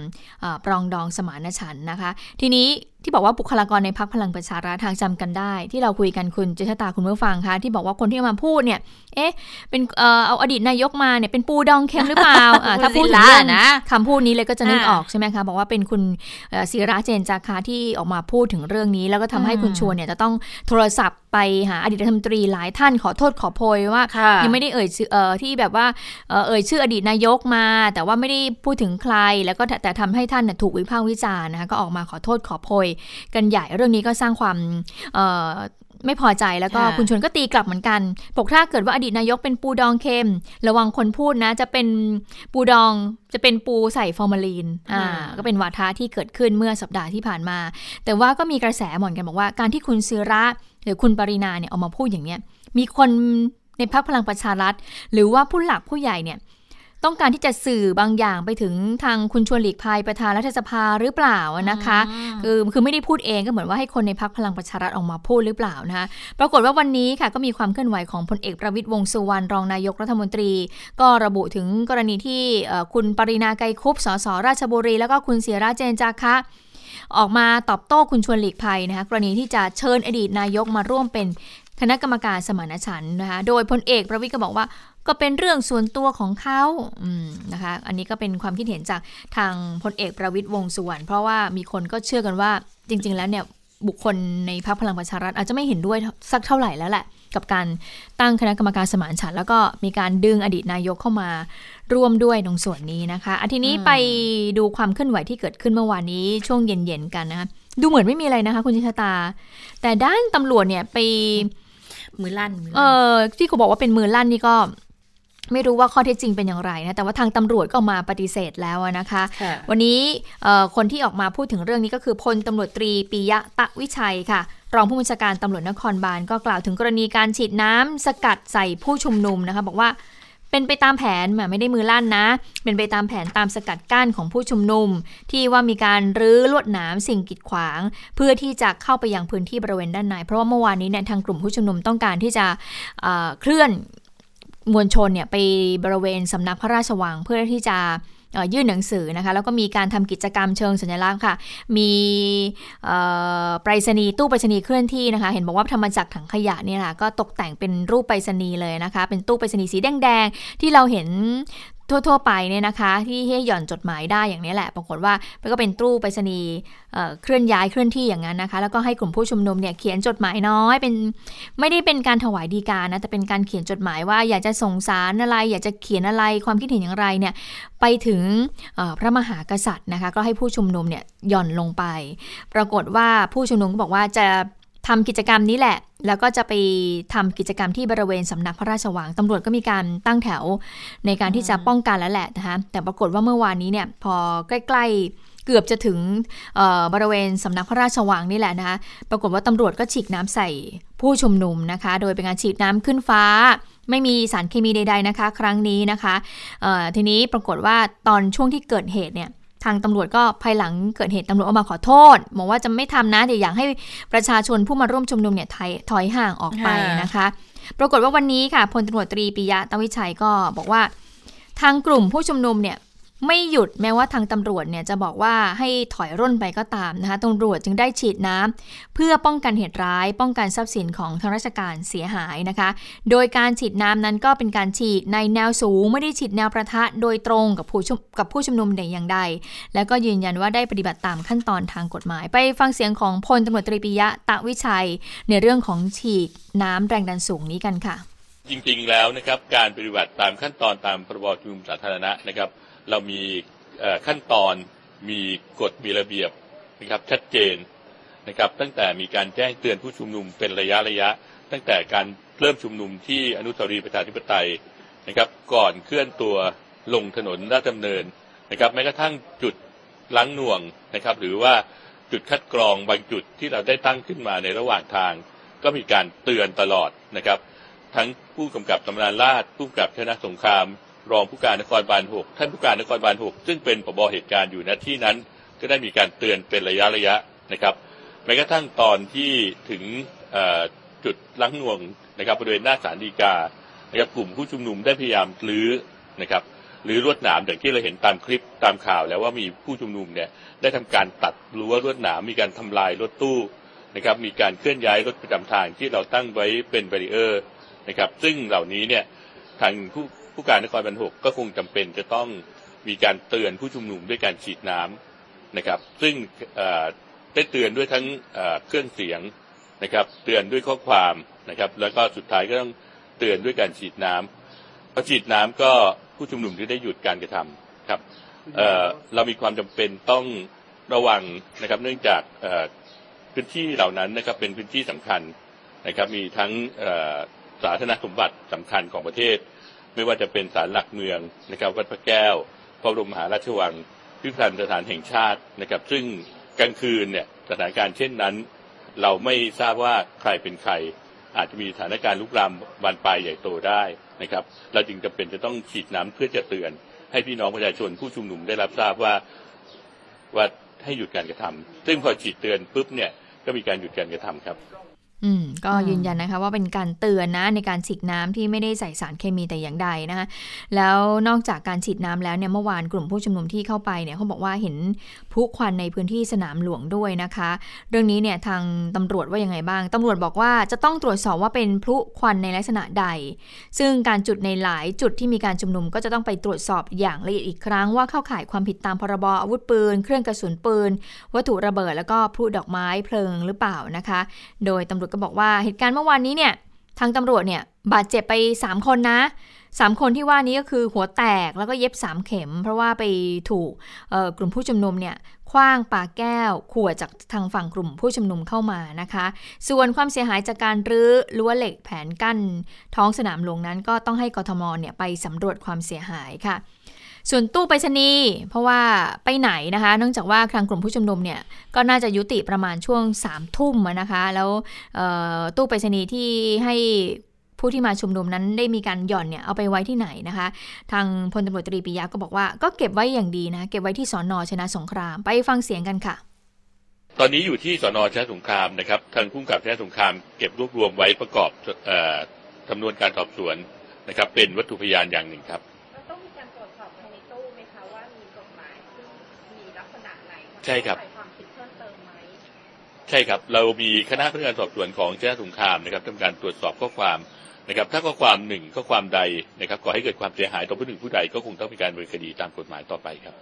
ปรองดองสมานฉันท์นะคะ ทีนี้ ที่บอกว่าบุคลากรในพักพลังประชารัฐทางจำกันได้ ที่เราคุยกันคุณเจษตาคุณเมื่อฟังคะที่บอกว่าคนที่มาพูดเนี่ย เอ๊ะ เป็นเอ่อเอาอดีตนายกมาเนี่ยเป็นปูดองเค็มหรือเปล่าถ้าพูดถึงนะคำพูดนี้เลยก็จะนึกออกใช่ไหมคะบอกว่าเป็นคุณศิระเจนจาคาที่ออกมาพูดถึงเรื่องนี้ แล้วก็ทำให้คุณชวนเนี่ยจะต้องโทรศัพท์ไปหาอดีตรัฐมนตรีหลายท่านขอโทษขอโพยว่ายังไม่ได้เอ่ยชื่อที่แบบว่าเอ่ยชื่ออดีตนายกมา แต่ว่าไม่ได้พูดถึงใครแล้วก็แต่ทำให้ท่านถูกวิพากษ์วิจารณ์นะคะก็ออกมาขอโทษขอโพยกันใหญ่เรื่องนี้ก็สร้างความไม่พอใจแล้วก็คุณชวนก็ตีกลับเหมือนกันบอกถ้าเกิดว่าอดีตนายกเป็นปูดองเค็ม ระวังคนพูดนะ จะเป็นปูดองจะเป็นปูใส่ฟอร์มาลีนอ่าก็เป็นวาทะที่เกิดขึ้นเมื่อสัปดาห์ที่ผ่านมา แต่ว่าก็มีกระแสเหมือนกันบอกว่า การที่คุณซีระหรือคุณปรินาเนี่ยออกมาพูดอย่างเนี้ยมีคนในพรรคพลังประชารัฐ หรือว่าผู้หลักผู้ใหญ่เนี่ย ต้องการที่จะสื่อบางอย่างไปถึงทางคุณชวนหลีกภัยประธานรัฐสภาหรือเปล่านะคะ คือคือไม่ได้พูดเองก็เหมือนว่าให้คนในพักพลังประชารัฐออกมาพูดหรือเปล่านะคะปรากฏว่าวันนี้ค่ะก็มีความเคลื่อนไหวของพลเอกประวิตยวงสุวรรณรองนายกรัฐมนตรี ก็ระบุถึงกรณีที่คุณปรินาไกรคุปสสราชบุรี แล้วก็คุณเสียราเจนจาคะออกมาตอบโต้คุณชวนหลีกภัยนะคะกรณีที่จะเชิญอดีตนายกมาร่วมเป็น คณะกรรมการสมานฉันท์นะคะ โดยพลเอกประวิทย์ก็บอกว่าก็เป็นเรื่องส่วนตัวของเขาอืมนะคะ อันนี้ก็เป็นความคิดเห็นจากทางพลเอกประวิทย์วงสุวรรณเพราะว่ามีคนก็เชื่อกันว่าจริง ๆ แล้วเนี่ยบุคคลในพรรคพลังประชารัฐอาจจะไม่เห็นด้วยสักเท่าไหร่แล้วแหละ กับการตั้งคณะกรรมการสมานฉันท์แล้วก็มีการดึงอดีตนายกเข้ามาร่วมด้วยตรงส่วนนี้นะคะอาทีนี้ไปดูความเคลื่อนไหวที่เกิดขึ้นเมื่อวานนี้ช่วงเย็นๆกันนะคะดูเหมือนไม่มีอะไรนะคะ คุณชิชตา แต่ด้านตำรวจเนี่ยไป มือลั่นเออที่เขาบอกว่าเป็นมือลั่นนี่ก็ไม่รู้ว่าข้อเท็จจริงเป็นอย่างไรนะ แต่ว่าทางตำรวจก็มาปฏิเสธแล้วนะคะ วันนี้คนที่ออกมาพูดถึงเรื่องนี้ก็คือพลตำรวจตรีปิยะตะวิชัยค่ะ รองผู้บัญชาการตำรวจนครบาลก็กล่าวถึงกรณีการฉีดน้ำสกัดใส่ผู้ชุมนุมนะคะ บอกว่า เป็นไปตามแผนไม่ได้มือลั่นนะ เป็นไปตามแผนตามสกัดกั้นของผู้ชุมนุม ที่ว่ามีการรื้อลวดหนามสิ่งกีดขวาง เพื่อที่จะเข้าไปยังพื้นที่บริเวณด้านใน เพราะว่าเมื่อวานนี้เนี่ยทางกลุ่มผู้ชุมนุมต้องการที่จะเคลื่อนมวลชนเนี่ยไปบริเวณสำนักพระราชวังเพื่อที่จะ ยื่นหนังสือนะคะแล้วก็มีการทำกิจกรรมเชิงสัญลักษณ์ค่ะ มีไปรษณีย์ตู้ไปรษณีย์เคลื่อนที่นะคะ เห็นบอกว่าทำมาจากถังขยะเนี่ยค่ะก็ตกแต่งเป็นรูปไปรษณีย์เลยนะคะ เป็นตู้ไปรษณีย์สีแดงๆที่เราเห็น ทั่วๆไปเนี่ยนะคะ ที่ให้หย่อนจดหมายได้อย่างนี้แหละ ปรากฏว่ามันก็เป็นตู้ไปรษณีย์เคลื่อนย้ายเคลื่อนที่อย่างนั้นนะคะ แล้วก็ให้กลุ่มผู้ชุมนุมเนี่ยเขียนจดหมายน้อยเป็นไม่ได้เป็นการถวายดีกานะแต่เป็นการเขียนจดหมายว่าอยากจะส่งสารอะไร อยากจะเขียนอะไรความคิดเห็นอย่างไรเนี่ยไปถึงพระมหากษัตริย์นะคะ ก็ให้ผู้ชุมนุมเนี่ยหย่อนลงไป ปรากฏว่าผู้ชุมนุมก็บอกว่าจะทำกิจกรรมนี้แหละ แล้วก็จะไปทำกิจกรรมที่บริเวณสำนักพระราชวังตำรวจก็มีการตั้งแถวในการที่จะป้องกันแล้วแหละนะคะแต่ปรากฏว่าเมื่อวานนี้เนี่ยพอใกล้ๆเกือบจะถึงบริเวณสำนักพระราชวังนี่แหละนะคะปรากฏว่าตำรวจก็ฉีดน้ำใส่ผู้ชุมนุมนะคะ โดยเป็นการฉีดน้ำขึ้นฟ้า ไม่มีสารเคมีใด ๆนะคะ ครั้งนี้นะคะทีนี้ปรากฏว่าตอนช่วงที่เกิดเหตุเนี่ย ทางตำรวจก็ภายหลังเกิดเหตุตำรวจออกมาขอโทษบอกว่าจะไม่ทำนะแต่อยากให้ประชาชนผู้มาร่วมชุมนุมเนี่ยถอยห่างออกไปนะคะ ปรากฏว่าวันนี้ค่ะพลตำรวจตรีปิยะตวิชัยก็บอกว่า ทางกลุ่มผู้ชุมนุมเนี่ย ไม่หยุดแม้ว่าทางตำรวจเนี่ยจะบอกว่าให้ถอยร่นไปก็ตามนะคะตำรวจจึงได้ฉีดน้ำเพื่อป้องกันเหตุร้าย ป้องกันทรัพย์สินของทางราชการเสียหายนะคะ โดยการฉีดน้ำนั้นก็เป็นการฉีดในแนวสูง ไม่ได้ฉีดแนวประทะโดยตรงกับผู้กับผู้ชุมนุมแต่อย่างใด แล้วก็ยืนยันว่าได้ปฏิบัติตามขั้นตอนทางกฎหมาย ไปฟังเสียงของพลตำรวจตรีปิยะตะวิชัย ในเรื่องของฉีดน้ำแรงดันสูงนี้กันค่ะ จริงๆแล้วนะครับการปฏิบัติตามขั้นตอนตามพรบชุมนุมสาธารณะนะครับ เรามีขั้นตอนมีกฎมีระเบียบนะครับชัดเจนนะครับ ตั้งแต่มีการแจ้งเตือนผู้ชุมนุมเป็นระยะระยะ ตั้งแต่การเริ่มชุมนุมที่อนุสาวรีย์ประชาธิปไตยนะครับ ก่อนเคลื่อนตัวลงถนนราชดำเนินนะครับ แม้กระทั่งจุดล้างหน่วงนะครับ หรือว่าจุดคัดกรองบางจุดที่เราได้ตั้งขึ้นมาในระหว่างทาง ก็มีการเตือนตลอดนะครับ ทั้งผู้กำกับตำนานราชผู้กำกับชนะสงคราม รองผู้การนครบาลหกท่านผู้การนครบาลหกซึ่งเป็นผบเหตุการณ์อยู่ณที่นั้น ก็ได้มีการเตือนเป็นระยะระยะนะครับแม้กระทั่งตอนที่ถึงจุดลังงวงนะครับบริเวณหน้าศาลฎีกานะครับกลุ่มผู้ชุมนุมได้พยายามลื้อนะครับหรือลวดหนามอย่างที่เราเห็นตามคลิปตามข่าว แล้วว่ามีผู้ชุมนุมเนี่ยได้ทำการตัดรั้วลวดหนามมีการทำลายรถตู้นะครับมีการเคลื่อนย้ายรถประจำทางที่เราตั้งไว้เป็นบาริเออร์นะครับซึ่งเหล่านี้เนี่ยทางผู้ ผู้การนครบันหกก็คงจำเป็นจะต้องมีการเตือนผู้ชุมนุมด้วยการฉีดน้ำนะครับ ซึ่งได้เตือนด้วยทั้งเครื่องเสียงนะครับ เตือนด้วยข้อความนะครับ แล้วก็สุดท้ายก็ต้องเตือนด้วยการฉีดน้ำพอฉีดน้ำก็ผู้ชุมนุมจะได้หยุดการกระทำครับเเรามีความจำเป็นต้องระวังนะครับ เนื่องจากพื้นที่เหล่านั้นนะครับเป็นพื้นที่สำคัญนะครับ มีทั้งสาธารณสมบัติสำคัญของประเทศ ไม่ว่าจะเป็นศาลหลักเมืองนะครับวัดพระแก้ว พระบรมมหาราชวังพิพิธภัณฑ์สถานแห่งชาตินะครับ ซึ่งกลางคืนเนี่ยสถานการณ์เช่นนั้น เราไม่ทราบว่าใครเป็นใคร อาจจะมีสถานการณ์ลุกลามบานปลายใหญ่โตได้นะครับ เราจึงจำเป็นจะต้องฉีดน้ำเพื่อจะเตือน ให้พี่น้องประชาชนผู้ชุมนุมได้รับทราบว่าว่าให้หยุดการกระทำซึ่งพอฉีดเตือนปุ๊บเนี่ยก็มีการหยุดการกระทำครับ อืมก็ยืนยันนะคะว่าเป็นการเตือนนะในการฉีดน้ำที่ไม่ได้ใส่สารเคมีแต่อย่างใดนะคะแล้วนอกจากการฉีดน้ำแล้วเนี่ยเมื่อวานกลุ่มผู้ชุมนุมที่เข้าไปเนี่ยเขาบอกว่าเห็นผู้ควันในพื้นที่สนามหลวงด้วยนะคะ เรื่องนี้เนี่ยทางตำรวจว่ายังไงบ้างตำรวจบอกว่าจะต้องตรวจสอบว่าเป็นผู้ควันในลักษณะใด ซึ่งการจุดในหลายจุดที่มีการชุมนุมก็จะต้องไปตรวจสอบอย่างละเอียดอีกครั้งว่าเข้าข่ายความผิดตามพรบอาวุธปืน เครื่องกระสุนปืน วัตถุระเบิด แล้วก็พลุดอกไม้เพลิงหรือเปล่านะคะ โดยตำรวจก็บอกว่าเหตุการณ์เมื่อวานนี้เนี่ยทางตำรวจเนี่ยบาดเจ็บไป 3 คนนะสามคนที่ว่านี้ก็คือหัวแตกแล้วก็เย็บ 3 เข็ม เพราะว่าไปถูกกลุ่มผู้ชุมนุมเนี่ยคว้างปาแก้วขวดจากทางฝั่งกลุ่มผู้ชุมนุมเข้ามานะคะ ส่วนความเสียหายจากการรื้อรั้วเหล็กแผนกั้น ท้องสนามหลวงนั้นก็ต้องให้กทมเนี่ยไปสำรวจความเสียหายค่ะ ส่วนตู้ไปรษณีย์เพราะว่าไปไหนนะคะ เนื่องจากว่าทางกลุ่มผู้ชุมนุมเนี่ยก็น่าจะยุติประมาณช่วง3ามทุ่มนะคะ แล้วตู้ไปรษณีย์ที่ให้ผู้ที่มาชุมนุมนั้นได้มีการหย่อนเนี่ยเอาไปไว้ที่ไหนนะคะ ทางพลตำรวจตรีปิยะก็บอกว่าก็เก็บไว้อย่างดีนะเก็บไว้ที่สอนอชนะสงครามไปฟังเสียงกันค่ะ ตอนนี้อยู่ที่สอนอชนะสงครามนะครับทางผู้กำกับชนะสงครามเก็บรวบรวมไว้ประกอบจำนวนการสอบสวนนะครับ เป็นวัตถุพยานอย่างหนึ่งครับ ใช่ครับใช่ครับ เรามีคณะพนักงานสอบสวนของเจ้าสงครามนะครับทำการตรวจสอบข้อความนะครับ ถ้าข้อความหนึ่งข้อความใดนะครับก่อให้เกิดความเสียหายต่อผู้หนึ่งผู้ใดก็คงต้องมีการดำเนินคดีตามกฎหมายต่อไปครับ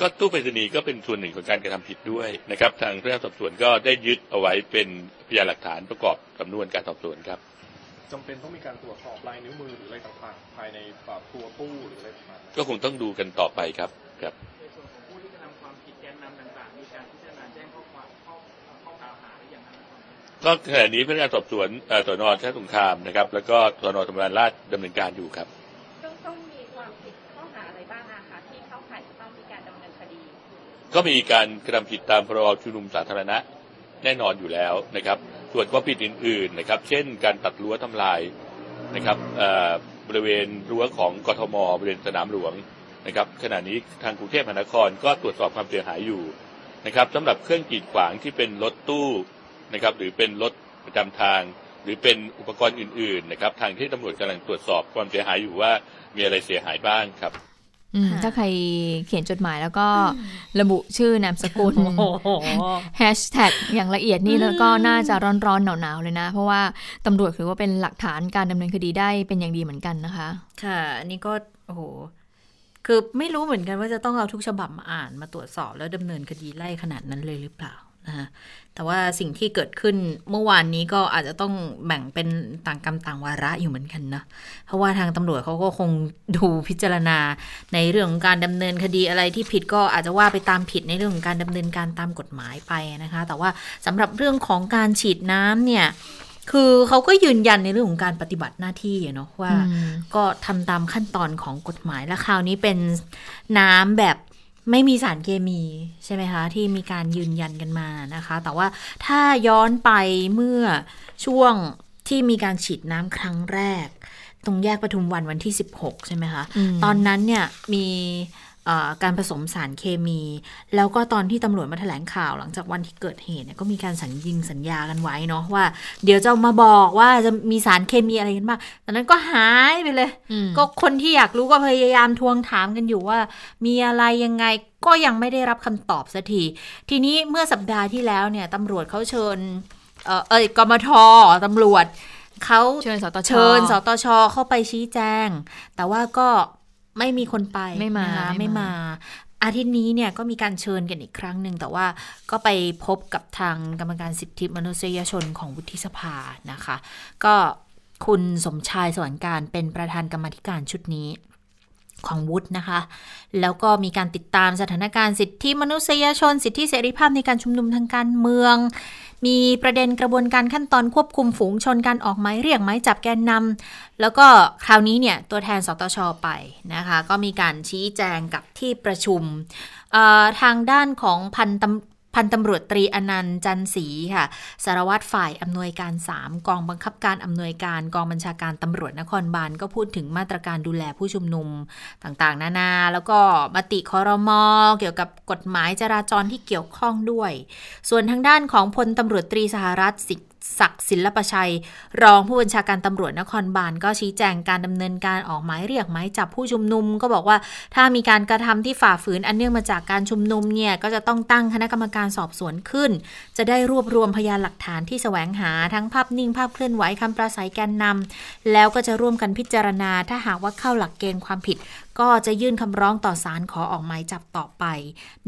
ก็ตู้ไปรษณีย์ก็เป็นส่วนหนึ่งของการกระทำผิดด้วยนะครับ ทางพนักงานสอบสวนก็ได้ยึดเอาไว้เป็นพยานหลักฐานประกอบสำนวนการสอบสวนครับจำเป็นต้องมีการตรวจสอบลายนิ้วมือหรืออะไรต่างๆภายในตัวตู้หรืออะไรต่างๆก็คงต้องดูกันต่อไปครับครับในส่วนของผู้ที่กระทำความผิดแกนนำต่างๆมีการพิจารณาแจ้งข้อความข้อข้อกล่าวหาหรือยังก็ขณะนี้พนักงานสอบสวนสนชาติสงครามนะครับ แล้วก็สนธรรมราชดำเนินการอยู่ครับ ก็มีการกระทำผิดตามพรบชุมนุมสาธารณะแน่นอนอยู่แล้วนะครับ ส่วนความผิดอื่นๆนะครับ เช่น การตัดรั้วทำลายนะครับบริเวณรั้วของกทมบริเวณสนามหลวงนะครับ ขณะนี้ทางกรุงเทพมหานครก็ตรวจสอบความเสียหายอยู่นะครับสำหรับเครื่องกีดขวางที่เป็นรถตู้นะครับ หรือเป็นรถประจำทาง หรือเป็นอุปกรณ์อื่น ๆ นะครับ ทางที่ตำรวจกำลังตรวจสอบความเสียหายอยู่ว่ามีอะไรเสียหายบ้างครับ ถ้าใครเขียนจดหมายแล้วก็ระบุชื่อนามสกุลแฮชแท็กอย่างละเอียดนี่แล้วก็น่าจะร้อนๆหนาวๆเลยนะ เพราะว่าตำรวจถือว่าเป็นหลักฐานการดำเนินคดีได้เป็นอย่างดีเหมือนกันนะคะ ค่ะ อันนี้ก็โอ้โหคือไม่รู้เหมือนกันว่าจะต้องเอาทุกฉบับมาอ่านมาตรวจสอบแล้วดำเนินคดีไล่ขนาดนั้นเลยหรือเปล่า นะคะแต่ว่าสิ่งที่เกิดขึ้นเมื่อวานนี้ก็อาจจะต้องแบ่งเป็นต่างกรรมต่างวาระอยู่เหมือนกันนะเพราะว่าทางตำรวจเขาก็คงดูพิจารณา ในเรื่องของการดำเนินคดีอะไรที่ผิดก็อาจจะว่าไปตามผิดในเรื่องของการดำเนินการตามกฎหมายไปนะคะ แต่ว่าสำหรับเรื่องของการฉีดน้ำเนี่ยคือเขาก็ยืนยันในเรื่องของการปฏิบัติหน้าที่เนาะว่า ก็ทำตามขั้นตอนของกฎหมายและคราวนี้เป็นน้ำแบบ ไม่มีสารเคมีใช่ไหมคะ ที่มีการยืนยันกันมานะคะ แต่ว่าถ้าย้อนไปเมื่อช่วงที่มีการฉีดน้ำครั้งแรก ตรงแยกปทุมวันวันที่ 16 ใช่ไหมคะอืมตอนนั้นเนี่ยมีเอ่อการผสมสารเคมี แล้วก็ตอนที่ตำรวจมาแถลงข่าวหลังจากวันที่เกิดเหตุเนี่ยก็มีการสัญญิงสัญญากันไว้เนาะว่า เดี๋ยวจะมาบอกว่าจะมีสารเคมีอะไรกันบ้างตอนนั้นก็หายไปเลยอืมก็คนที่อยากรู้ก็พยายามทวงถามกันอยู่ว่า มีอะไรยังไงก็ยังไม่ได้รับคำตอบสักทีทีนี้เมื่อสัปดาห์ที่แล้วเนี่ยตำรวจเขาเชิญเออเอยกมทตำรวจ เขาเชิญสตชเชิญสตชเข้าไปชี้แจง แต่ว่าก็ไม่มีคนไปไม่มานะคะไม่ไม่มามา อาทิตย์นี้เนี่ยก็มีการเชิญกันอีกครั้งหนึ่ง แต่ว่าก็ไปพบกับทางกรรมการสิทธิมนุษยชนของวุฒิสภานะคะ ก็คุณสมชายสวรรค์การเป็นประธานกรรมาธิการชุดนี้ ของวุฒินะคะ แล้วก็มีการติดตามสถานการณ์สิทธิมนุษยชน สิทธิเสรีภาพในการชุมนุมทางการเมือง มีประเด็นกระบวนการขั้นตอนควบคุมฝูงชนการออกหมายเรียกหมายจับแกนนำแล้วก็คราวนี้เนี่ยตัวแทนสตชไปนะคะ ก็มีการชี้แจงกับที่ประชุมทางด้านของพันตำ พันตำรวจตรีอนันต์จันศรีค่ะ สารวัตรฝ่ายอำนวยการ 3 กองบังคับการอำนวยการกองบัญชาการตำรวจนครบาลก็พูดถึงมาตรการดูแลผู้ชุมนุมต่างๆ นานา แล้วก็มติคอรมอเกี่ยวกับกฎหมายจราจรที่เกี่ยวข้องด้วย ส่วนทางด้านของพลตำรวจตรีสหรัฐศิ ศักดิ์ศิลปชัย รองผู้บัญชาการตำรวจนครบาลก็ชี้แจงการดำเนินการออกหมายเรียกหมายจับผู้ชุมนุม ก็บอกว่าถ้ามีการกระทำที่ฝ่าฝืนอันเนื่องมาจากการชุมนุมเนี่ยก็จะต้องตั้งคณะกรรมการสอบสวนขึ้น จะได้รวบรวมพยานหลักฐานที่แสวงหาทั้งภาพนิ่งภาพเคลื่อนไหวคำปราศัยแกนนำแล้วก็จะร่วมกันพิจารณา ถ้าหากว่าเข้าหลักเกณฑ์ความผิด ก็จะยื่นคำร้องต่อศาลขอออกหมายจับต่อไป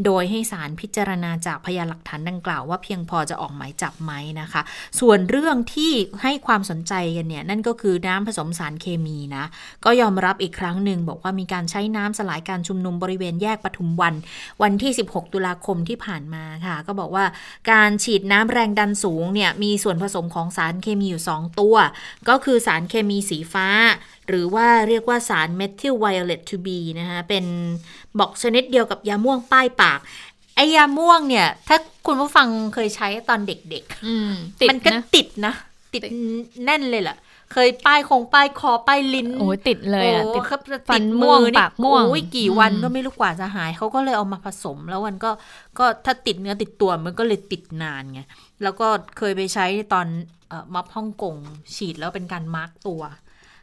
โดยให้ศาลพิจารณาจากพยานหลักฐานดังกล่าวว่าเพียงพอจะออกหมายจับไหมนะคะ ส่วนเรื่องที่ให้ความสนใจกันเนี่ยนั่นก็คือน้ำผสมสารเคมีนะ ก็ยอมรับอีกครั้งหนึ่งบอกว่ามีการใช้น้ำสลายการชุมนุมบริเวณแยกปทุมวัน วันที่ 16 ตุลาคมที่ผ่านมาค่ะ ก็บอกว่าการฉีดน้ำแรงดันสูงเนี่ยมีส่วนผสมของสารเคมีอยู่ 2 ตัว ก็คือสารเคมีสีฟ้าหรือว่าเรียกว่าสารเมทิลไวโอเลต 2B นะคะเป็นบอกชนิดเดียวกับยาม่วงป้ายปาก ไอยาม่วงเนี่ย ถ้าคุณผู้ฟังเคยใช้ตอนเด็กอืมติดๆมันก็นะติดนะติดติดแน่นเลยล่ะเคยป้ายคงป้ายคอป้ายลิ้นโอ้ยติดเลยอะโอ้ติดครับฟันติดม่วงอนี่ปากม่วงโอ้ยกี่วันอืมก็ไม่รู้กว่าจะหายเขาก็เลยเอามาผสม แล้วมันก็ก็ถ้าติดเนื้อติดตัวมันก็เลยติดนานไงแล้วก็เคยไปใช้ตอนเอ่อม็อบฮ่องกงฉีดแล้วเป็นการมาร์กตัว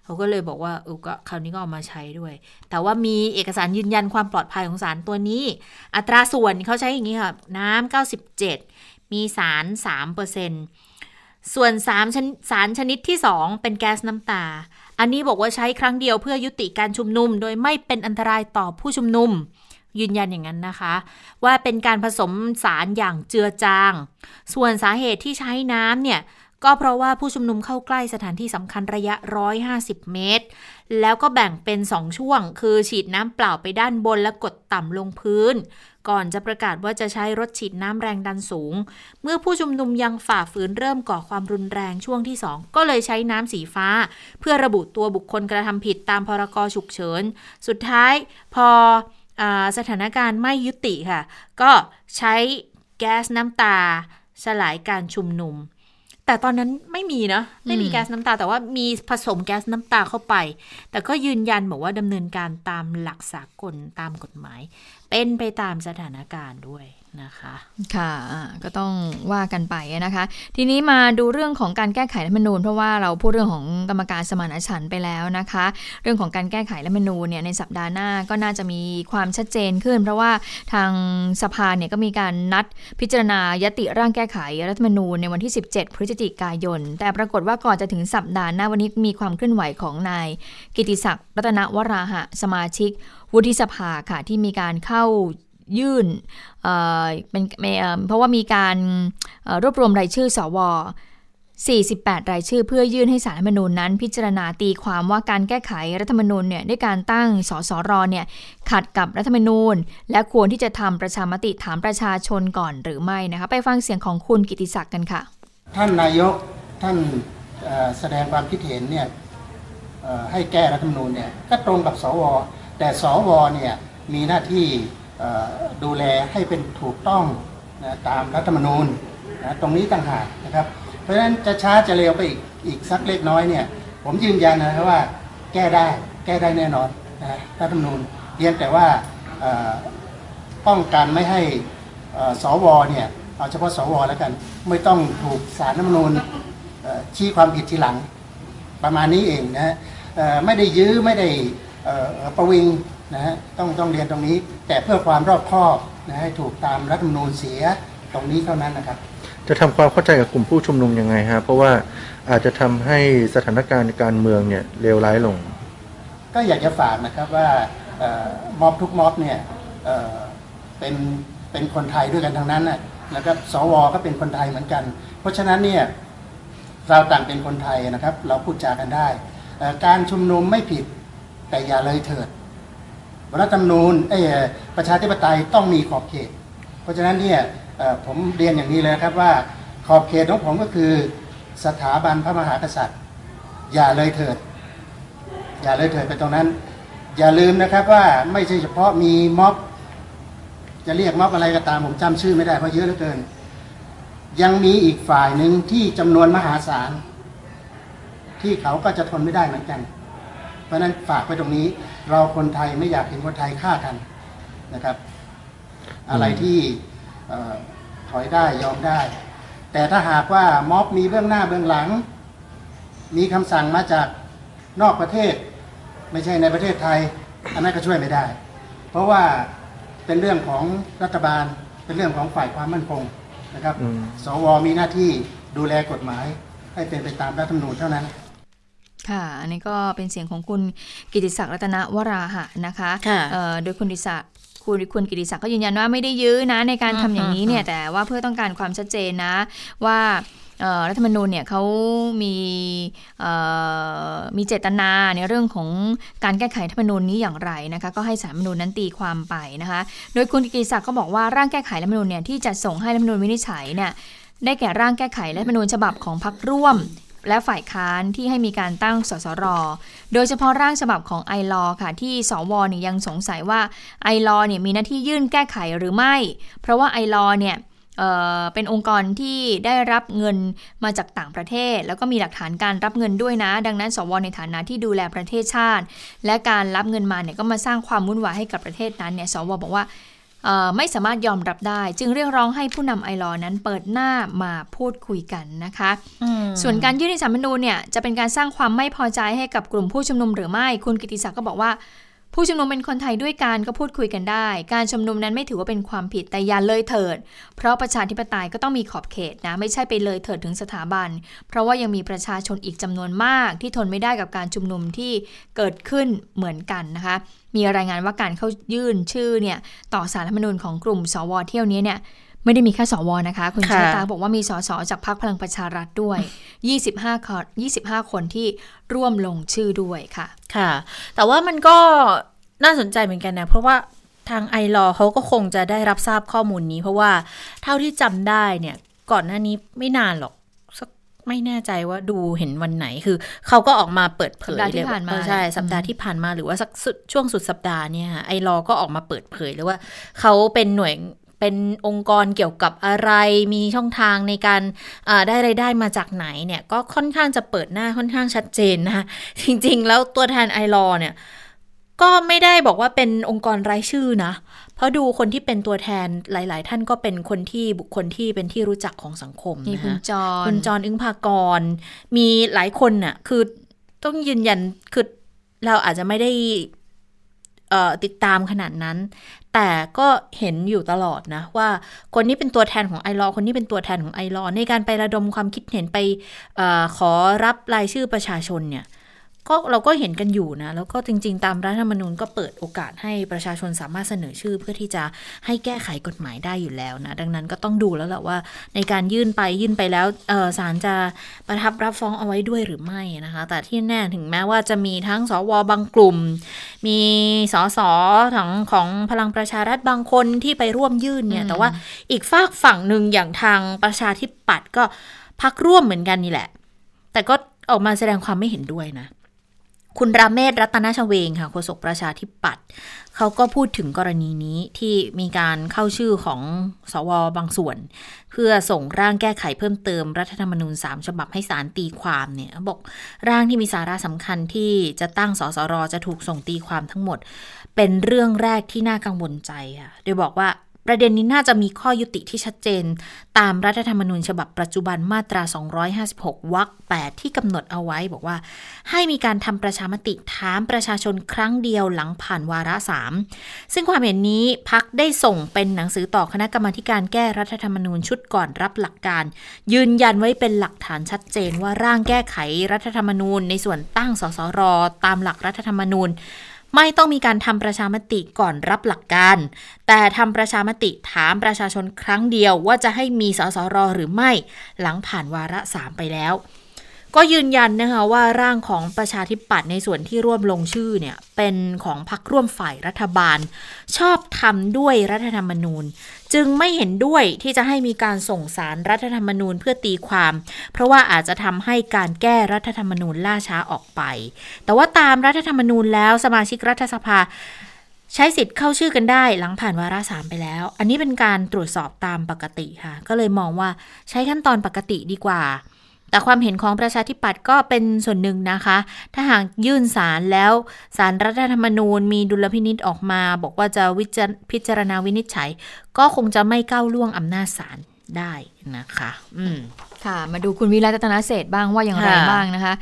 เขาก็เลยบอกว่าเออก็คราวนี้ก็เอามาใช้ด้วย แต่ว่ามีเอกสารยืนยันความปลอดภัยของสารตัวนี้ อัตราส่วนเขาใช้อย่างนี้ค่ะ น้ำ97 มีสาร 3%ส่วนสามชนสารชนิดที่ 2 เป็นแก๊สน้ำตา อันนี้บอกว่าใช้ครั้งเดียวเพื่อยุติการชุมนุม โดยไม่เป็นอันตรายต่อผู้ชุมนุมยืนยันอย่างนั้นนะคะ ว่าเป็นการผสมสารอย่างเจือจาง ส่วนสาเหตุที่ใช้น้ำเนี่ย ก็เพราะว่าผู้ชุมนุมเข้าใกล้สถานที่สำคัญระยะ 150 เมตร แล้วก็แบ่งเป็น 2 ช่วง คือฉีดน้ำเปล่าไปด้านบนและกดต่ำลงพื้น ก่อนจะประกาศว่าจะใช้รถฉีดน้ำแรงดันสูง เมื่อผู้ชุมนุมยังฝ่าฝืนเริ่มก่อความรุนแรงช่วงที่ 2 ก็เลยใช้น้ำสีฟ้า เพื่อระบุตัวบุคคลกระทำผิดตามพรกฉุกเฉิน สุดท้ายพออสถานการณ์ไม่ยุติค่ะ ก็ใช้แก๊สน้ำตาสลายการชุมนุม แต่ตอนนั้นไม่มีนะ ไม่มีอืมแก๊สน้ำตา แต่ว่ามีผสมแก๊สน้ำตาเข้าไป แต่ก็ยืนยันบอกว่าดำเนินการตามหลักสากลตามกฎหมาย เป็นไปตามสถานการณ์ด้วย นะคะค่ะก็ต้องว่ากันไปนะคะ ทีนี้มาดูเรื่องของการแก้ไขรัฐมนูญ เพราะว่าเราพูดเรื่องของกรรมการสมานฉันท์ไปแล้วนะคะ เรื่องของการแก้ไขรัฐมนูญเนี่ยในสัปดาห์หน้าก็น่าจะมีความชัดเจนขึ้น เพราะว่าทางสภาเนี่ยก็มีการนัดพิจารณายติร่างแก้ไขรัฐมนูญในวันที่ 17 พฤศจิกายน แต่ปรากฏว่าก่อนจะถึงสัปดาห์หน้าวันนี้มีความเคลื่อนไหวของนายกิติศักดิ์รัตนวราหะสมาชิก วุฒิสภาค่ะที่มีการเข้า ยื่นเป็นเพราะว่ามีการรวบรวมรายชื่อสว48 รายชื่อเพื่อยื่นให้สารรัฐมนูญนั้น พิจารณาตีความว่าการแก้ไขรัฐธรรมนูญเนี่ยด้วยการตั้งสสรเนี่ยขัดกับรัฐธรรมนูญ และควรที่จะทำประชามติถามประชาชนก่อนหรือไม่นะคะไปฟังเสียงของคุณกิติศักดิ์กันค่ะ ท่านนายกท่านแสดงความคิดเห็นเนี่ยให้แก้รัฐธรรมนูญเนี่ยก็ตรงกับสว แต่สวเนี่ยมีหน้าที่ ดูแลให้เป็นถูกต้องนะตามรัฐธรรมนูญนะตรงนี้ต่างหากนะครับ เพราะฉะนั้นจะช้าจะเร็วไปอีกอีกสักเล็กน้อยเนี่ยผมยืนยันนะครับว่าแก้ได้แก้ได้แน่นอนนะรัฐธรรมนูญเพียงแต่ว่าป้องกันไม่ให้เอ่อสวเนี่ยเอาเฉพาะสวแล้วกัน ไม่ต้องถูกสารรัฐธรรมนูญชี้ความผิดทีหลังประมาณนี้เองนะฮะไม่ได้ยื้อไม่ได้ประวิง นะฮะต้องต้องเรียนตรงนี้ แต่เพื่อความรอบคอบนะให้ถูกตามรัฐธรรมนูญเสียตรงนี้เท่านั้นนะครับ จะทำความเข้าใจกับกลุ่มผู้ชุมนุมยังไงฮะเพราะว่าอาจจะทำให้สถานการณ์การเมืองเนี่ยเลวร้ายลง ก็อยากจะฝากนะครับว่าเอ่อม็อบทุกม็อบเนี่ยเอ่อเป็นเป็นคนไทยด้วยกันทั้งนั้นนะแล้วก็สวก็เป็นคนไทยเหมือนกัน เพราะฉะนั้นเนี่ยเราต่างเป็นคนไทยนะครับ เราพูดจากันได้เอ่อการชุมนุมไม่ผิดแต่อย่าเลยเถิด รัฐธรรมนูญเอ้ประชาธิปไตยต้องมีขอบเขต เพราะฉะนั้นเนี่ยผมเรียนอย่างนี้เลยครับว่าขอบเขตของผมก็คือสถาบันพระมหากษัตริย์ อย่าเลยเถิด อย่าเลยเถิดไปตรงนั้น อย่าลืมนะครับว่าไม่ใช่เฉพาะมีม็อบจะเรียกม็อบอะไรก็ตามผมจำชื่อไม่ได้เพราะเยอะเหลือเกิน ยังมีอีกฝ่ายหนึ่งที่จำนวนมหาศาลที่เขาก็จะทนไม่ได้เหมือนกัน เพราะฉะนั้นฝากไว้ตรงนี้ เราคนไทยไม่อยากเห็นคนไทยฆ่ากันนะครับ อะไรที่เอ่อถอยได้ยอมได้ แต่ถ้าหากว่าม็อบมีเบื้องหน้าเบื้องหลัง มีคำสั่งมาจากนอกประเทศ ไม่ใช่ในประเทศไทย อันนั้นก็ช่วยไม่ได้ เพราะว่าเป็นเรื่องของรัฐบาล เป็นเรื่องของฝ่ายความมั่นคงนะครับอืมสวมีหน้าที่ดูแลกฎหมาย ให้เป็นไปตามรัฐธรรมนูญเท่านั้น ค่ะ อันนี้ก็เป็นเสียงของคุณกิติศักดิ์รัตนวราหะนะคะค่ะเอ่อโดยคุณกิติศักดิ์คุณคุณกิติศักดิ์ก็ยืนยันว่าไม่ได้ยื้อนะในการทำอย่างนี้เนี่ยแต่ว่าเพื่อต้องการความชัดเจนนะว่าเอ่อรัฐธรรมนูญเนี่ยเขามีเอ่อมีเจตนาในเรื่องของการแก้ไขรัฐธรรมนูญนี้อย่างไรนะคะก็ให้สารรัฐธรรมนูญนั้นตีความไปนะคะโดยคุณกิติศักดิ์ก็บอกว่าร่างแก้ไขรัฐธรรมนูญเนี่ยที่จะส่งให้รัฐธรรมนูญวินิจฉัยเนี่ยได้แก่ร่างแก้ไขรัฐธรรมนูญฉบับของพรรคร่วม และฝ่ายค้านที่ให้มีการตั้งสสร โดยเฉพาะร่างฉบับของไอรอค่ะ ที่สวเนี่ยยังสงสัยว่าไอรอเนี่ยมีหน้าที่ยื่นแก้ไขหรือไม่ เพราะว่าไอรอเนี่ยเเป็นองค์กรที่ได้รับเงินมาจากต่างประเทศ แล้วก็มีหลักฐานการรับเงินด้วยนะ ดังนั้น สวในฐานะที่ดูแลประเทศชาติ และการรับเงินมาเนี่ยก็มาสร้างความวุ่นวายให้กับประเทศนั้นเนี่ยสวบอกว่า ไม่สามารถยอมรับได้ จึงเรียกร้องให้ผู้นำไอรอนั้นเปิดหน้ามาพูดคุยกันนะคะ ส่วนการยื่นในสารรัฐธรรมนูญเนี่ยจะเป็นการสร้างความไม่พอใจให้กับกลุ่มผู้ชุมนุมหรือไม่ คุณกิติศักดิ์ก็บอกว่า ผู้ชุมนุมเป็นคนไทยด้วยกันก็พูดคุยกันได้ การชุมนุมนั้นไม่ถือว่าเป็นความผิดแต่อย่าเลยเถิด เพราะประชาธิปไตยก็ต้องมีขอบเขตนะ ไม่ใช่ไปเลยเถิดถึงสถาบัน เพราะว่ายังมีประชาชนอีกจำนวนมาก ที่ทนไม่ได้กับการชุมนุมที่เกิดขึ้นเหมือนกันนะคะ มีรายงานว่าการเข้ายื่นชื่อเนี่ยต่อสารรัฐมนูญของกลุ่มสวเที่ยวนี้เนี่ย ไม่ได้มีแค่สวนะคะ คุณค่ะเชษตาบอกว่ามีสสจากพรรคพลังประชารัฐด้วย 25 คน 25 คนที่ร่วมลงชื่อด้วยค่ะ ค่ะ แต่ว่ามันก็น่าสนใจเหมือนกันนะ เพราะว่าทางไอรอเขาก็คงจะได้รับทราบข้อมูลนี้ เพราะว่าเท่าที่จำได้เนี่ย ก่อนหน้านี้ไม่นานหรอกสักไม่แน่ใจว่าดูเห็นวันไหนคือ เขาก็ออกมาเปิดเผยสัปดาห์ที่เลยผ่านมาเออใช่อืมสัปดาห์ที่ผ่านมาหรือว่าสักสุดช่วงสุดสัปดาห์เนี่ยค่ะไอรอก็ออกมาเปิดเผยเลยว่า เขาเป็นหน่วย เป็นองค์กรเกี่ยวกับอะไรมีช่องทางในการอ่าได้ไรายได้มาจากไหนเนี่ยก็ค่อนข้างจะเปิดหน้าค่อนข้างชัดเจนนะคะจริงๆ แล้วตัวแทนไอรอเนี่ยก็ไม่ได้บอกว่าเป็นองค์กรรายชื่อนะ เพราะดูคนที่เป็นตัวแทนหลาย ๆ ท่านก็เป็นคนที่บุคคลที่เป็นที่รู้จักของสังคมมีนะคุณคะจรคุณจรอึ้งภากร มีหลายคนน่ะคือต้องยืนยันคือเราอาจจะไม่ได้เอ่อ ติดตามขนาดนั้น แต่ก็เห็นอยู่ตลอดนะ ว่าคนนี้เป็นตัวแทนของไอรอคนนี้เป็นตัวแทนของไอรอในการไประดมความคิดเห็นไปอขอรับรายชื่อประชาชนเนี่ย ก็เราก็เห็นกันอยู่นะ แล้วก็จริง ๆ ตามรัฐธรรมนูญก็เปิดโอกาสให้ประชาชนสามารถเสนอชื่อ เพื่อที่จะให้แก้ไขกฎหมายได้อยู่แล้วนะ ดังนั้นก็ต้องดูแล้วแหละว่า ในการยื่นไปยื่นไปแล้วเออศาลจะประทับรับฟ้องเอาไว้ด้วยหรือไม่นะคะ แต่ที่แน่ถึงแม้ว่าจะมีทั้งสวบางกลุ่ม มีสสของของพลังประชารัฐบางคนที่ไปร่วมยื่นเนี่ย แต่ว่าอีกฝากฝั่งหนึ่งอย่างทางประชาธิปัตย์ก็พักร่วมเหมือนกันนี่แหละ แต่ก็ออกมาแสดงความไม่เห็นด้วยนะ คุณราเมศรัตนชเวงค่ะโฆษกประชาธิปัตย์เขาก็พูดถึงกรณีนี้ที่มีการเข้าชื่อของสวบางส่วน เพื่อส่งร่างแก้ไขเพิ่มเติมรัฐธรรมนูญ 3 ฉบับให้สารตีความเนี่ยบอกร่างที่มีสาระสำคัญที่จะตั้งสสรจะถูกส่งตีความทั้งหมด เป็นเรื่องแรกที่น่ากังวลใจค่ะโดยบอกว่า ประเด็นนี้น่าจะมีข้อยุติที่ชัดเจน ตามรัฐธรรมนูญฉบับปัจจุบันมาตรา 256 วรรค 8 ที่กำหนดเอาไว้ บอกว่า ให้มีการทำประชามติถามประชาชนครั้งเดียวหลังผ่านวาระสามซึ่งความเห็นนี้พักได้ส่งเป็นหนังสือต่อคณะกรรมาการแก้รัฐธรรมนูญชุดก่อนรับหลักการ ยืนยันไว้เป็นหลักฐานชัดเจนว่าร่างแก้ไขรัฐธรรมนูญ ในส่วนตั้งสสร ตามหลักรัฐธรรมนูญ ไม่ต้องมีการทำประชามติก่อนรับหลักการ แต่ทำประชามติถามประชาชนครั้งเดียวว่าจะให้มีสสรหรือไม่ หลังผ่านวาระสามไปแล้ว ก็ยืนยันนะคะว่าร่างของประชาธิปัตย์ในส่วนที่ร่วมลงชื่อเนี่ยเป็นของพรรคร่วมฝ่ายรัฐบาล ชอบทำด้วยรัฐธรรมนูญ จึงไม่เห็นด้วยที่จะให้มีการส่งสารรัฐธรรมนูญเพื่อตีความ เพราะว่าอาจจะทำให้การแก้รัฐธรรมนูญล่าช้าออกไป แต่ว่าตามรัฐธรรมนูญแล้วสมาชิกรัฐสภาใช้สิทธิ์เข้าชื่อกันได้หลังผ่านวาระสามไปแล้ว อันนี้เป็นการตรวจสอบตามปกติค่ะ ก็เลยมองว่าใช้ขั้นตอนปกติดีกว่า แต่ความเห็นของประชาธิปัตย์ก็เป็นส่วนหนึ่งนะคะ ถ้าหากยื่นสารแล้วสารรัฐธรรมนูญมีดุลพินิษออกมา บอกว่าจะวิจพิจารณาวินิจฉัย ก็คงจะไม่ก้าวล่วงอำนาจศาลได้นะคะ อืมค่ะ มาดูคุณวิรัตนาเศษบ้างว่าอย่างไรบ้างนะคะ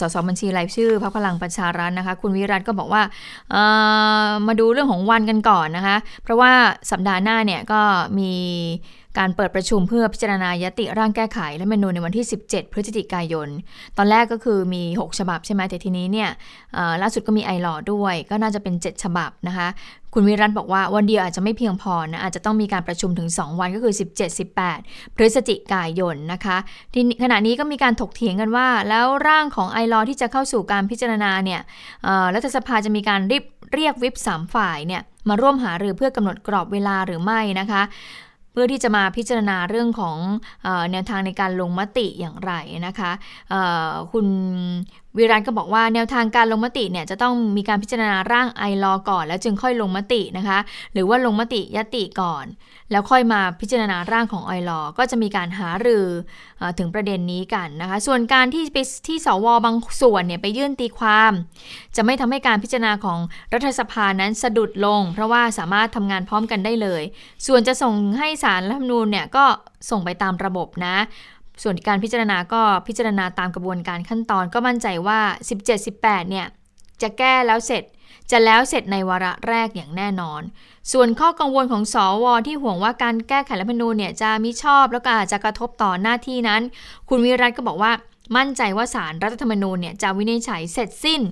สสบัญชีรายชื่อพรรคพลังประชารัฐนะคะ คุณวิรัตก็บอกว่า มาดูเรื่องของวันกันก่อนนะคะ เพราะว่าสัปดาห์หน้าเนี่ยก็มี การเปิดประชุมเพื่อพิจารณายติร่างแก้ไขและเมนูในวันที่ 17 พฤศจิกายน ตอนแรกก็คือมี 6 ฉบับใช่ไหมแต่ทีนี้เนี่ยล่าสุดก็มีไอหลอด้วย ก็น่าจะเป็น 7 ฉบับนะคะ คุณวิรัตบอกว่าวันเดียวอาจจะไม่เพียงพอนะ อาจจะต้องมีการประชุมถึง 2 วันก็คือ 17-18 พฤศจิกายนนะคะที่ขณะนี้ก็มีการถกเถียงกันว่า แล้วร่างของไอรอที่จะเข้าสู่การพิจารณาเนี่ยรัฐสภาจะมีการรีบเรียกวิปสามฝ่ายเนี่ยมาร่วมหารือเพื่อกำหนดกรอบเวลาหรือไม่นะคะ เพื่อที่จะมาพิจารณาเรื่องของแนวทางในการลงมติอย่างไรนะคะคุณวิรันก็บอกว่าแนวทางการลงมติเนี่ยจะต้องมีการพิจารณาร่างไอรอก่อน แล้วจึงค่อยลงมตินะคะ หรือว่าลงมติยติก่อน แล้วค่อยมาพิจารณาร่างของไอรอก็จะมีการหารืออถึงประเด็นนี้กันนะคะ ส่วนการที่ไปที่สวบางส่วนเนี่ยไปยื่นตีความ จะไม่ทำให้การพิจารณาของรัฐสภานั้นสะดุดลง เพราะว่าสามารถทำงานพร้อมกันได้เลย ส่วนจะส่งให้สารรัฐธรรมนูญเนี่ยก็ส่งไปตามระบบนะ ส่วนการพิจารณาก็พิจารณาตามกระบวนการขั้นตอนก็มั่นใจว่า 17-18 เนี่ย จะแก้แล้วเสร็จจะแล้วเสร็จในวาระแรกอย่างแน่นอน ส่วนข้อกังวลของสอวอที่ห่วงว่าการแก้ไขรัฐธรรมนูญเนี่ยจะมิชอบแล้วก็อาจจะกระทบต่อหน้าที่นั้น คุณวิรัตก็บอกว่ามั่นใจว่าสารรัฐธรรมนูญเนี่ยจะวินิจฉัยเสร็จสิ้น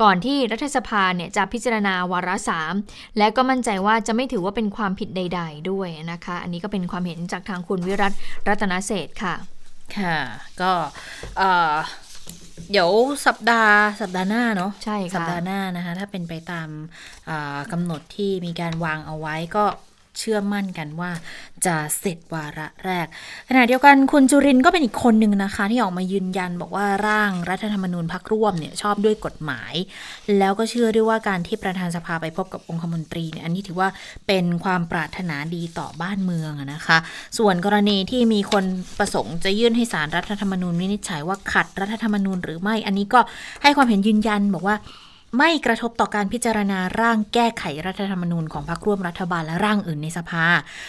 ก่อนที่รัฐสภาเนี่ยจะพิจารณาวาระสามและก็มั่นใจว่าจะไม่ถือว่าเป็นความผิดใด ๆ ด้วยนะคะ อันนี้ก็เป็นความเห็นจากทางคุณวิรัตรัตนเศษค่ะ ค่ะ ก็เดี๋ยวสัปดาห์สัปดาห์หน้าเนาะใช่ค่ะสัปดาห์หน้านะคะ ถ้าเป็นไปตามกำหนดที่มีการวางเอาไว้ก็ เชื่อมั่นกันว่าจะเสร็จวาระแรก ขณะเดียวกันคุณจุรินก็เป็นอีกคนหนึ่งนะคะ ที่ออกมายืนยันบอกว่าร่างรัฐธรรมนูญพักร่วมเนี่ยชอบด้วยกฎหมาย แล้วก็เชื่อด้วยว่าการที่ประธานสภาไปพบกับองคมนตรีเนี่ยอันนี้ถือว่าเป็นความปรารถนาดีต่อบ้านเมืองนะคะ ส่วนกรณีที่มีคนประสงค์จะยื่นให้สารรัฐธรรมนูญวินิจฉัยว่าขัดรัฐธรรมนูญหรือไม่ อันนี้ก็ให้ความเห็นยืนยันบอกว่า ไม่กระทบต่อการพิจารณาร่างแก้ไขรัฐธรรมนูญของพรรคร่วมรัฐบาลและร่างอื่นในสภา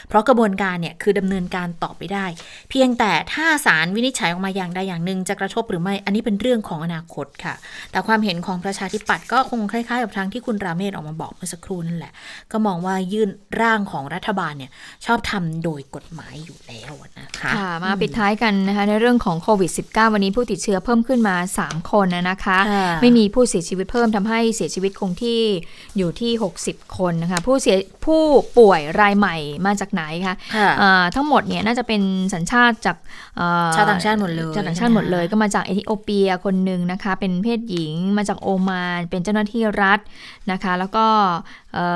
เพราะกระบวนการเนี่ยคือดำเนินการต่อไปได้ เพียงแต่ถ้าศาลวินิจฉัยออกมาอย่างใดอย่างหนึ่งจะกระทบหรือไม่อันนี้เป็นเรื่องของอนาคตค่ะ แต่ความเห็นของประชาธิปัตย์ก็คงคล้ายๆกับทางที่คุณราเมศออกมาบอกเมื่อสักครู่นั่นแหละ ก็มองว่ายื่นร่างของรัฐบาลเนี่ยชอบทำโดยกฎหมายอยู่แล้วนะคะค่ะมาปิดท้ายกันนะคะในเรื่องของโควิด -19 วันนี้ผู้ติดเชื้อเพิ่มขึ้นมา 3 คนนะคะ ไม่มีผู้เสียชีวิตเพิ่มทำให้เสียชีวิตคงที่อยู่ที่ 60 คนนะคะผู้เสียผู้ป่วยรายใหม่มาจากไหนคะะทั้งหมดเนี่ยน่าจะเป็นสัญชาติจากชาวต่างชาติหมดเลยชาวต่างชาติหมดเลยก็มาจากเอธิโอเปียคนหนึ่งนะคะเป็นเพศหญิงมาจากโอมานเป็นเจ้าหน้าที่รัฐนะคะ แล้วก็เอ่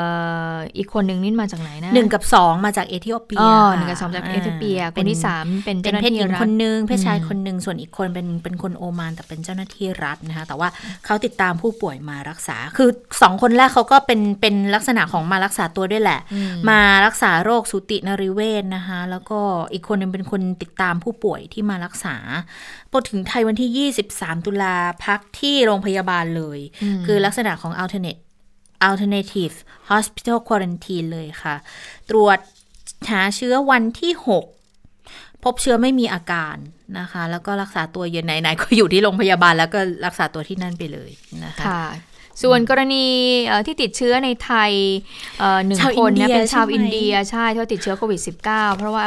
ออีกคนหนึ่งนี่มาจากไหนนะหนึ่งกับสองมาจากเอธิโอเปียอ๋อค่ะหนึ่งกับสองจากเอธิโอเปียาคนที่สามเป็นเป็เจ้านหน้าเพศหที่ญิงรัฐคนหนึ่งเพศชายอืมคนหนึ่งส่วนอีกคนเป็นเป็นคนโอมานแต่เป็นเจ้าหน้าที่รัฐนะคะแต่ว่าเขาติดตามผู้ป่วยมารักษา คือสองคนแรกเขาก็เป็นเป็นลักษณะของมารักษาตัวด้วยแหละอืมมารักษาโรคสูตินริเวศนะคะแล้วก็อีกคนหนึงเป็นคนติดตามผู้ป่วยที่มารักษาพอถึงไทยวันที่ 23 ตุลาพักที่โรงพยาบาลเลยมคือลักษณะของ alternate alternative hospital quarantine เลยค่ะ ตรวจหาเชื้อวันที่ 6 พบเชื้อไม่มีอาการนะคะ แล้วก็รักษาตัวเย็นไหนๆก็อยู่ที่โรงพยาบาลแล้วก็รักษาตัวที่นั่นไปเลยนะคะคะ ส่วนกรณีเอ่อที่ติดเชื้อในไทยเอ่อหนึ่งชาวคนอินเดีเนี่ยยเป็นชาวใช่ไหมอินเดียใช่ที่ว่าติดเชื้อโควิด -19 เพราะว่า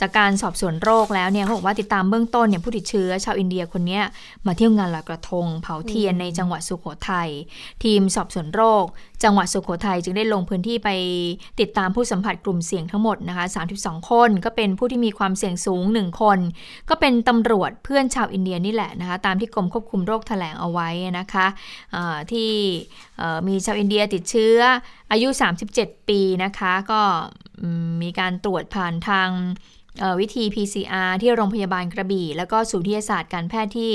จากการสอบสวนโรคแล้วเนี่ยเขาบอกว่าติดตามเบื้องต้นเนี่ยผู้ติดเชื้อชาวอินเดียคนเนี้ยมาเที่ยวงานลอยกระทง เผาเทียนในจังหวัดสุโขทัยทีมสอบสวนโรค จังหวัดสุโขทัยจึงได้ลงพื้นที่ไปติดตามผู้สัมผัสกลุ่มเสี่ยงทั้งหมดนะคะ32 คนก็เป็นผู้ที่มีความเสี่ยงสูง 1 คน ก็เป็นตำรวจเพื่อนชาวอินเดียนี่แหละนะคะตามที่กรมควบคุมโรคแถลงเอาไว้นะคะอ่าที่เอ่อมีชาวอินเดียติดเชื้ออายุ 37 ปีนะคะ ก็มีการตรวจผ่านทางวิธี PCR ที่โรงพยาบาลกระบี่ แล้วก็ศูนย์วิทยาศาสตร์การแพทย์ที่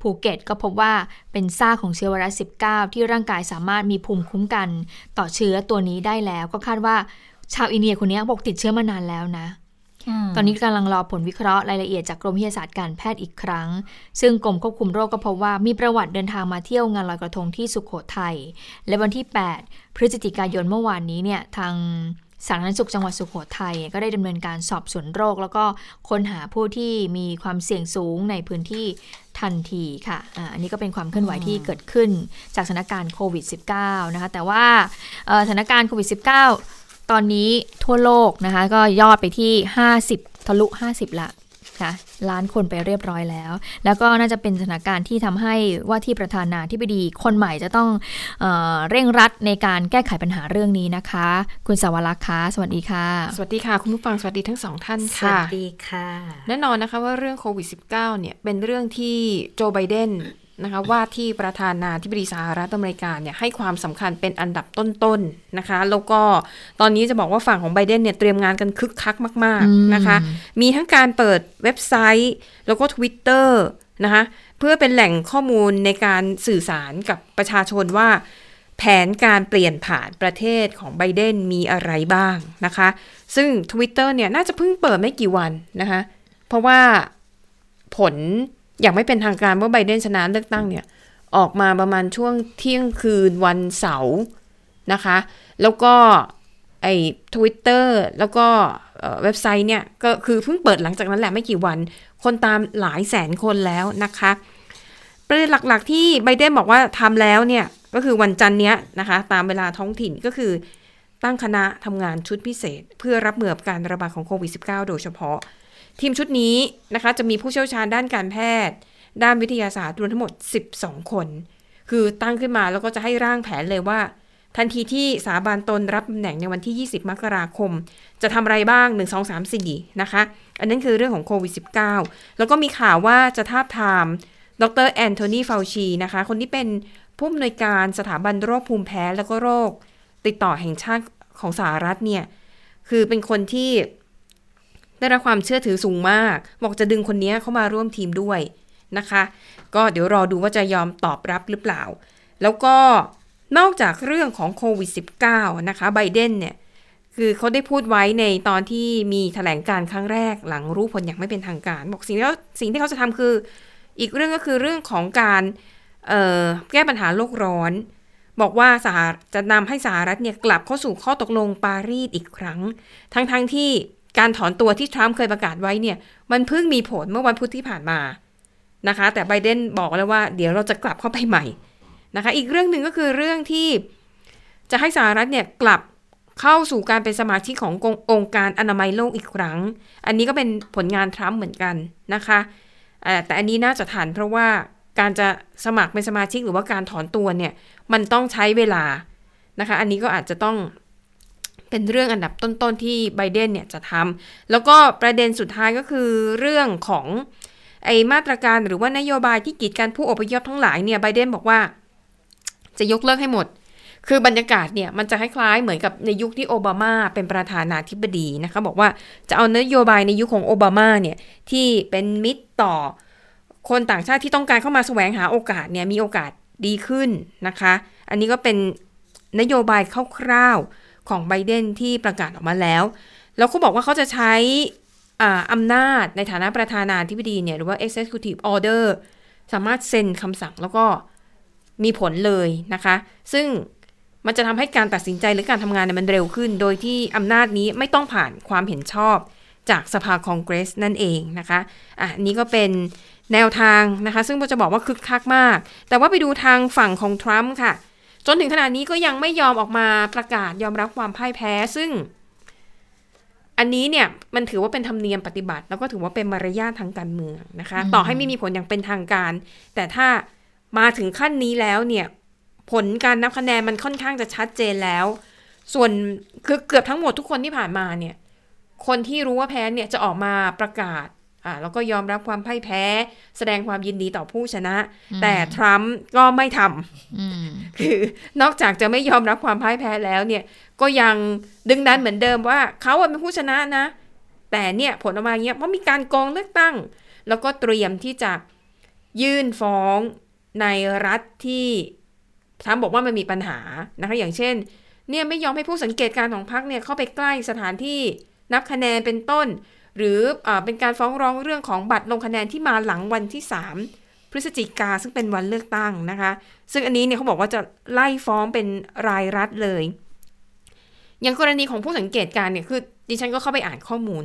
ภูเก็ต ก็พบว่าเป็นซากของเชื้อไวรัส 19 ที่ร่างกายสามารถมีภูมิคุ้มกันต่อเชื้อตัวนี้ได้แล้ว ก็คาดว่าชาวอินเดียคนนี้บอกติดเชื้อมานานแล้วนะ ตอนนี้กำลังรอผลวิเคราะห์รายละเอียดจากกรมวิทยาศาสตร์การแพทย์อีกครั้ง ซึ่งกรมควบคุมโรคก็พบว่ามีประวัติเดินทางมาเที่ยวงานลอยกระทงที่สุขโขทัย และวันที่ 8 พฤศจิกายนเมื่อวานนี้เนี่ยทางสาธารณสุขจังหวัดสุขโขทัยก็ได้ดำเนินการสอบสวนโรค แล้วก็ค้นหาผู้ที่มีความเสี่ยงสูงในพื้นที่ทันทีค่ะอันนี้ก็เป็นความเคลื่อนไหวที่เกิดขึ้นจากสถานการณ์โควิด -19 นะคะแต่ว่าสถานการณ์โควิด -19 ตอนนี้ทั่วโลกนะคะ ก็ยอดไปที่ 50 ทะลุ 50 ละค่ะล้านคนไปเรียบร้อยแล้ว แล้วก็น่าจะเป็นสถานการณ์ที่ทำให้ว่าที่ประธานาธิบดีคนใหม่จะต้องเออเร่งรัดในการแก้ไขปัญหาเรื่องนี้นะคะ คุณสาวรักษ์คะสวัสดีค่ะ สวัสดีค่ะ คุณผู้ฟังสวัสดีทั้งสองท่านสวัค่ะสดีค่ะ แน่นอนนะคะว่าเรื่องโควิด -19 เนี่ยเป็นเรื่องที่โจไบเดน นะคะว่าที่ประธานาธิบดีสหรัฐอเมริกาเนี่ยให้ความสำคัญเป็นอันดับต้นๆนะคะ แล้วก็ตอนนี้จะบอกว่าฝั่งของไบเดนเนี่ยเตรียมงานกันคึกคักมาก ๆนะคะ มีทั้งการเปิดเว็บไซต์ แล้วก็ Twitter นะคะเพื่อเป็นแหล่งข้อมูลในการสื่อสารกับประชาชนว่า แผนการเปลี่ยนผ่านประเทศของไบเดนมีอะไรบ้างนะคะ ซึ่ง Twitter เนี่ยน่าจะเพิ่งเปิดไม่กี่วันนะคะ เพราะว่าผล อย่างไม่เป็นทางการว่าไบเดนชนะเลือกตั้งเนี่ย ออกมาประมาณช่วงเที่ยงคืนวันเสาร์นะคะ แล้วก็ไอ้ทวิตเตอร์แล้วก็เว็บไซต์เนี่ย ก็คือเพิ่งเปิดหลังจากนั้นแหละไม่กี่วัน คนตามหลายแสนคนแล้วนะคะ ประเด็นหลักๆที่ไบเดนบอกว่าทำแล้วเนี่ย ก็คือวันจันทร์เนี้ยนะคะ ตามเวลาท้องถิ่นก็คือตั้งคณะทำงานชุดพิเศษ เพื่อรับมือกับการระบาดของโควิด -19 โดยเฉพาะ ทีมชุดนี้นะคะจะมีผู้เชี่ยวชาญด้านการแพทย์ ด้านวิทยาศาสตร์รวมทั้งหมด 12 คน คือตั้งขึ้นมาแล้วก็จะให้ร่างแผนเลยว่า ทันทีที่สาบานตนรับตำแหน่งในวันที่ 20 มกราคม จะทำอะไรบ้าง 1 2 3 4 นะคะ อันนั้นคือเรื่องของโควิด -19 แล้วก็มีข่าวว่าจะทาบทามดรแอนโทนีเฟาวชีนะคะคนที่เป็นผู้อำนวยการสถาบันโรคภูมิแพ้แล้วก็โรค ติดต่อแห่งชาติของสหรัฐเนี่ย คือเป็นคนที่ ได้รับความเชื่อถือสูงมาก บอกจะดึงคนนี้เข้ามาร่วมทีมด้วยนะคะ ก็เดี๋ยวรอดูว่าจะยอมตอบรับหรือเปล่า แล้วก็นอกจากเรื่องของโควิด -19 นะคะไบเดนเนี่ยคือเขาได้พูดไว้ในตอนที่มีแถลงการครั้งแรกหลังรู้ผลอย่างไม่เป็นทางการ บอกสิ่งที่เขาสิ่งที่เขาจะทำคือ อีกเรื่องก็คือเรื่องของการแก้ปัญหาโลกร้อน บอกว่าสหจะนำให้สหรัฐเนี่ยกลับเข้าสู่ข้อตกลงปารีสอีกครั้ง ทั้งๆทที่ การถอนตัวที่ทรัมป์เคยประกาศไว้เนี่ยมันเพิ่งมีผลเมื่อวันพุธที่ผ่านมานะคะ แต่ไบเดนบอกแล้วว่าเดี๋ยวเราจะกลับเข้าไปใหม่นะคะ อีกเรื่องหนึ่งก็คือเรื่องที่จะให้สหรัฐเนี่ยกลับเข้าสู่การเป็นสมาชิกขององค์การอนามัยโลกอีกครั้ง อันนี้ก็เป็นผลงานทรัมป์เหมือนกันนะคะแต่อันนี้น่าจะทันเพราะว่าการจะสมัครเป็นสมาชิกหรือว่าการถอนตัวเนี่ยมันต้องใช้เวลานะคะ อันนี้ก็อาจจะต้อง เป็นเรื่องอันดับต้นๆที่ไบเดนเนี่ยจะทำแล้วก็ประเด็นสุดท้ายก็คือเรื่องของไอมาตรการหรือว่านโยบายที่กีดกันผู้อพยพทั้งหลายเนี่ยไบเดนบอกว่า จะยกเลิกให้หมด คือบรรยากาศเนี่ยมันจะคล้ายๆเหมือนกับในยุคที่โอบามาเป็นประธานาธิบดีนะคะบอกว่าจะเอานโยบายในยุคของโอบามาเนี่ยที่เป็นมิตรต่อคนต่างชาติที่ต้องการเข้ามาแสวงหาโอกาสเนี่ยมีโอกาสดีขึ้นนะคะ อันนี้ก็เป็นนโยบายคร่าวๆ ของไบเดนที่ประกาศออกมาแล้ว แล้วเขาบอกว่าเขาจะใช้อ่าอำนาจในฐานะประธานาธิบดีเนี่ยหรือว่า executive order สามารถเซ็นคำสั่งแล้วก็มีผลเลยนะคะ ซึ่งมันจะทำให้การตัดสินใจหรือการทำงานเนี่ยมันเร็วขึ้น โดยที่อำนาจนี้ไม่ต้องผ่านความเห็นชอบจากสภาคองเกรสนั่นเองนะคะอะอันนี้ก็เป็นแนวทางนะคะ ซึ่งเราจะบอกว่าคึกคักมาก แต่ว่าไปดูทางฝั่งของทรัมป์ค่ะ จนถึงขนาดนี้ก็ยังไม่ยอมออกมาประกาศยอมรับความพ่ายแพ้ซึ่ง อันนี้เนี่ยมันถือว่าเป็นธรรมเนียมปฏิบัติ แล้วก็ถือว่าเป็นมารยาททางการเมืองนะคะ ต่อให้ไม่มีผลอย่างเป็นทางการ แต่ถ้ามาถึงขั้นนี้แล้วเนี่ยผลการนับคะแนนมันค่อนข้างจะชัดเจนแล้ว ส่วนคือเกือบทั้งหมดทุกคนที่ผ่านมาเนี่ย คนที่รู้ว่าแพ้เนี่ยจะออกมาประกาศ อ่าแล้วก็ยอมรับความพ่ายแพ้ แสดงความยินดีต่อผู้ชนะ แต่ทรัมป์ก็ไม่ทำอืมคือนอกจากจะไม่ยอมรับความพ่ายแพ้แล้วเนี่ย ก็ยังดึงดันเหมือนเดิมว่าเขาอะเป็นผู้ชนะนะ แต่เนี่ยผลออกมาเงี้ยเพราะมีการโกงเลือกตั้ง แล้วก็เตรียมที่จะยื่นฟ้องในรัฐที่ทรัมป์บอกว่ามันมีปัญหานะคะอย่างเช่น เนี่ยไม่ยอมให้ผู้สังเกตการณ์ของพรรคเนี่ยเข้าไปใกล้สถานที่นับคะแนนเป็นต้น หรืออเป็นการฟ้องร้องเรื่องของบัตรลงคะแนนที่มาหลังวันที่ 3 พฤศจิกาซึ่งเป็นวันเลือกตั้งนะคะ ซึ่งอันนี้เนี่ยเขาบอกว่าจะไล่ฟ้องเป็นรายรัฐเลย อย่างกรณีของผู้สังเกตการณ์เนี่ยคือดิฉันก็เข้าไปอ่านข้อมูล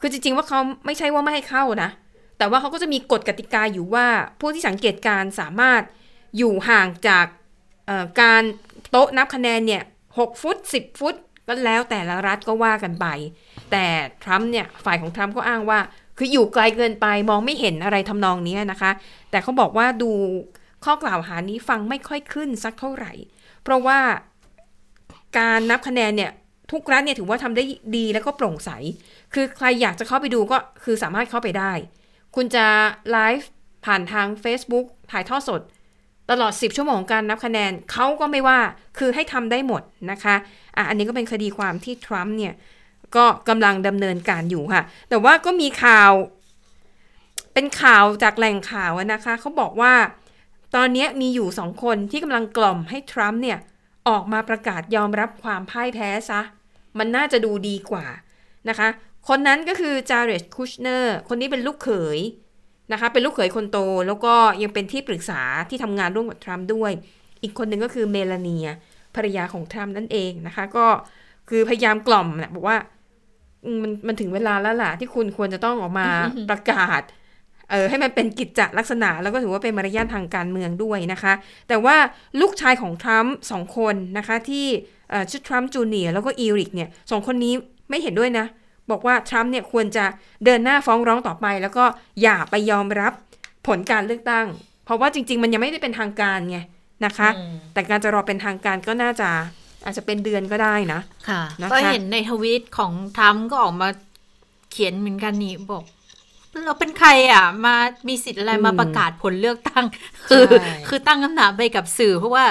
คือจริงๆว่าเขาไม่ใช่ว่าไม่ให้เข้านะ แต่ว่าเขาก็จะมีกฎกติกาอยู่ว่าผู้ที่สังเกตการณ์สามารถอยู่ห่างจากการโต๊ะนับคะแนนเนี่ยหกฟุตสิบฟุตก็แล้วแต่ละรัฐก็ว่ากันไป แต่ทรัมป์เนี่ยฝ่ายของทรัมป์ก็อ้างว่า คืออยู่ไกลเกินไปมองไม่เห็นอะไรทำนองนี้นะคะ แต่เขาบอกว่าดูข้อกล่าวหานี้ฟังไม่ค่อยขึ้นสักเท่าไหร่ เพราะว่าการนับคะแนนเนี่ยทุกรัฐเนี่ยถือว่าทำได้ดีแล้วก็โปร่งใส คือใครอยากจะเข้าไปดูก็คือสามารถเข้าไปได้ คุณจะไลฟ์ผ่านทาง Facebook ถ่ายทอดสด ตลอด 10 ชั่วโมงการนับคะแนนเขาก็ไม่ว่าคือให้ทำได้หมดนะคะอะอันนี้ก็เป็นคดีความที่ทรัมป์เนี่ย ก็กำลังดำเนินการอยู่ค่ะ แต่ว่าก็มีข่าว เป็นข่าวจากแหล่งข่าวนะคะเขาบอกว่าตอนนี้มีอยู่สองคนที่กำลังกล่อมให้ทรัมป์เนี่ย ออกมาประกาศยอมรับความพ่ายแพ้ซะ มันน่าจะดูดีกว่านะคะ คนนั้นก็คือจาเรดคุชเนอร์คนนี้เป็นลูกเขยนะคะ เป็นลูกเขยคนโต แล้วก็ยังเป็นที่ปรึกษาที่ทำงานร่วมกับทรัมป์ด้วย อีกคนหนึ่งก็คือเมลานีภรรยาของทรัมป์นั่นเองนะคะ ก็คือพยายามกล่อมนะบอกว่า มมันมันถึงเวลาแล้วล่ะที่คุณควรจะต้องออกมาประกาศเออให้มันเป็นกิจจลักษณะ แล้วก็ถือว่าเป็นมารยาททางการเมืองด้วยนะคะ แต่ว่าลูกชายของทรัมป์สองคนนะคะ ที่เอ่อชื่อทรัมป์จูเนียร์แล้วก็อีริกเนี่ยสองคนนี้ไม่เห็นด้วยนะ บอกว่าทรัมป์เนี่ยควรจะเดินหน้าฟ้องร้องต่อไป แล้วก็อย่าไปยอมรับผลการเลือกตั้ง เพราะว่าจริง ๆ มันยังไม่ได้เป็นทางการไงนะคะ แต่การจะรอเป็นทางการก็น่าจะ อาจจะเป็นเดือนก็ได้นะค่ะนะคะก็เห็นในทวิตของทรัมป์ก็ออกมาเขียนเหมือนกันนี่บอกเราเป็นใครอะ มามีสิทธิ์อะไรมาประกาศผลเลือกตั้ง คือใช่คือตั้งคำถามไปกับสื่อ เพราะว่า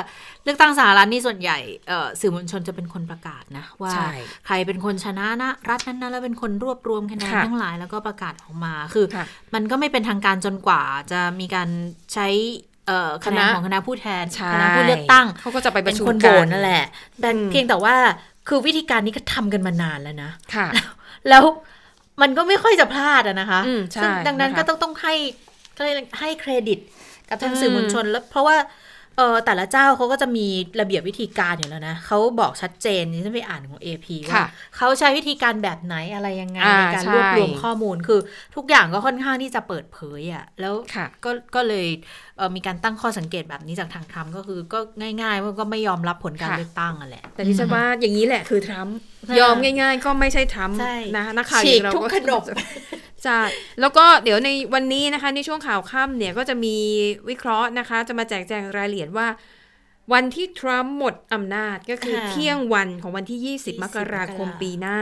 เลือกตั้งสหรัฐนี่ส่วนใหญ่เอ่อสื่อมวลชนจะเป็นคนประกาศนะ ว่าใช่ใครเป็นคนชนะนะ รัฐนั้นนะแล้วเป็นคนรวบรวมคะแนนค่ะทั้งหลายแล้วก็ประกาศออกมาคือค่ะมันก็ไม่เป็นทางการจนกว่าจะมีการใช้เอ่อ คะแนนคณะของคณะผู้แทนใช่คณะผู้เลือกตั้งเขาก็จะไปปเป็ระนชุมคนโหวกัตนั่นแหละแต่อืมเพียงแต่ว่าคือวิธีการนี้ก็ทำกันมานานแล้วนะค่ะ แล้วมันก็ไม่ค่อยจะพลาดอะนะคะอืมใช่ซึ่งดังนั้นนะคะก็ต้องต้องให้ก็เลยกให้เครดิตกับทางอืมสื่อมวลชนแล้วเพราะว่า เออแต่ละเจ้าเขาก็จะมีระเบียบวิธีการอยู่แล้วนะเขาบอกชัดเจนที่ฉันไปอ่านของ AP ว่าค่ะเขาใช้วิธีการแบบไหนอะไรยังไงอ่าในการใช่รวบรวมข้อมูลคือทุกอย่างก็ค่อนข้างที่จะเปิดเผยอะแล้วค่ะก็ก็เลยเอ่อมีการตั้งข้อสังเกตแบบนี้จากทางทรัมป์ก็คือก็ง่ายๆว่าก็ไม่ยอมรับผลการค่ะเลือกตั้งอะแหละ แต่ที่ฉันว่าอย่างนี้แหละคือทรัมป์ค่ะยอมง่าย ๆ ก็ไม่ใช่ทรัมป์ใช่นะนักข่าวอฉีย่ากงเราทุกก็ขนบ ใช่แล้วก็เดี๋ยวในวันนี้นะคะในช่วงข่าวค่ำเนี่ยก็จะมีวิเคราะห์นะคะ จะมาแจกแจงรายละเอียดว่า วันที่ทรัมป์หมดอำนาจก็คือค่ะ เที่ยงวันของวันที่ 20 20มกราคมมกราปีหน้า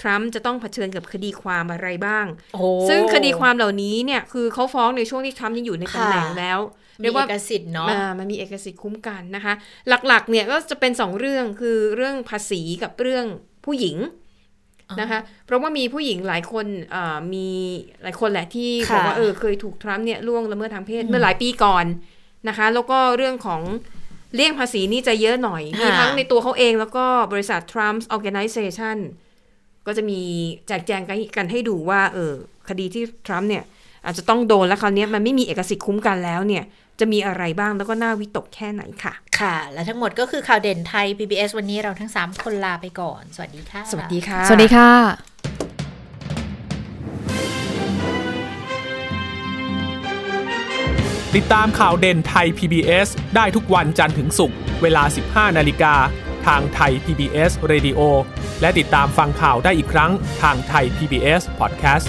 ททรัมป์จะต้องเผชิญกับคดีความอะไรบ้าง โอ้ ซึ่งคดีความเหล่านี้เนี่ยคือเขาฟ้องในช่วงที่ทรัมป์ยังอยู่ในตำแหน่งค่ะ แล้วมีเอกสิทธิ์เนาะ อ่มันมีเอกสิทธิ์คุ้มกันนะคะ หลักๆเนี่ยก็จะเป็นสองเรื่องคือเรื่องภาษีกับเรื่องผู้หญิง นะคะ เพราะว่ามีผู้หญิงหลายคนอ่ามีหลายคนแหละที่ค่ะบอกว่าเออเคยถูกทรัมป์เนี่ยล่วงละเมิดทางเพศเมื่อหลายปีก่อนนะคะ แล้วก็เรื่องของเลี่ยงภาษีนี่จะเยอะหน่อย มีทั้งในตัวเขาเองแล้วก็บริษัท Trump Organization ก็จะมีแจกแจงกันให้ดูว่า เออคดีที่ทรัมป์เนี่ย อาจจะต้องโดนแล้วคราวนี้มันไม่มีเอกสิทธิ์คุ้มกันแล้วเนี่ย จะมีอะไรบ้างแล้วก็น่าวิตกแค่ไหนค่ะ ค่ะ และทั้งหมดก็คือข่าวเด่นไทย PBS วันนี้เราทั้ง 3 คนลาไปก่อน สวัสดีค่ะ สวัสดีค่ะ สวัสดีค่ะ ติดตามข่าวเด่นไทย PBS ได้ทุกวันจันทร์ถึงศุกร์เวลา 15 นาฬิกาทางไทย PBS Radio และติดตามฟังข่าวได้อีกครั้งทางไทย PBS Podcast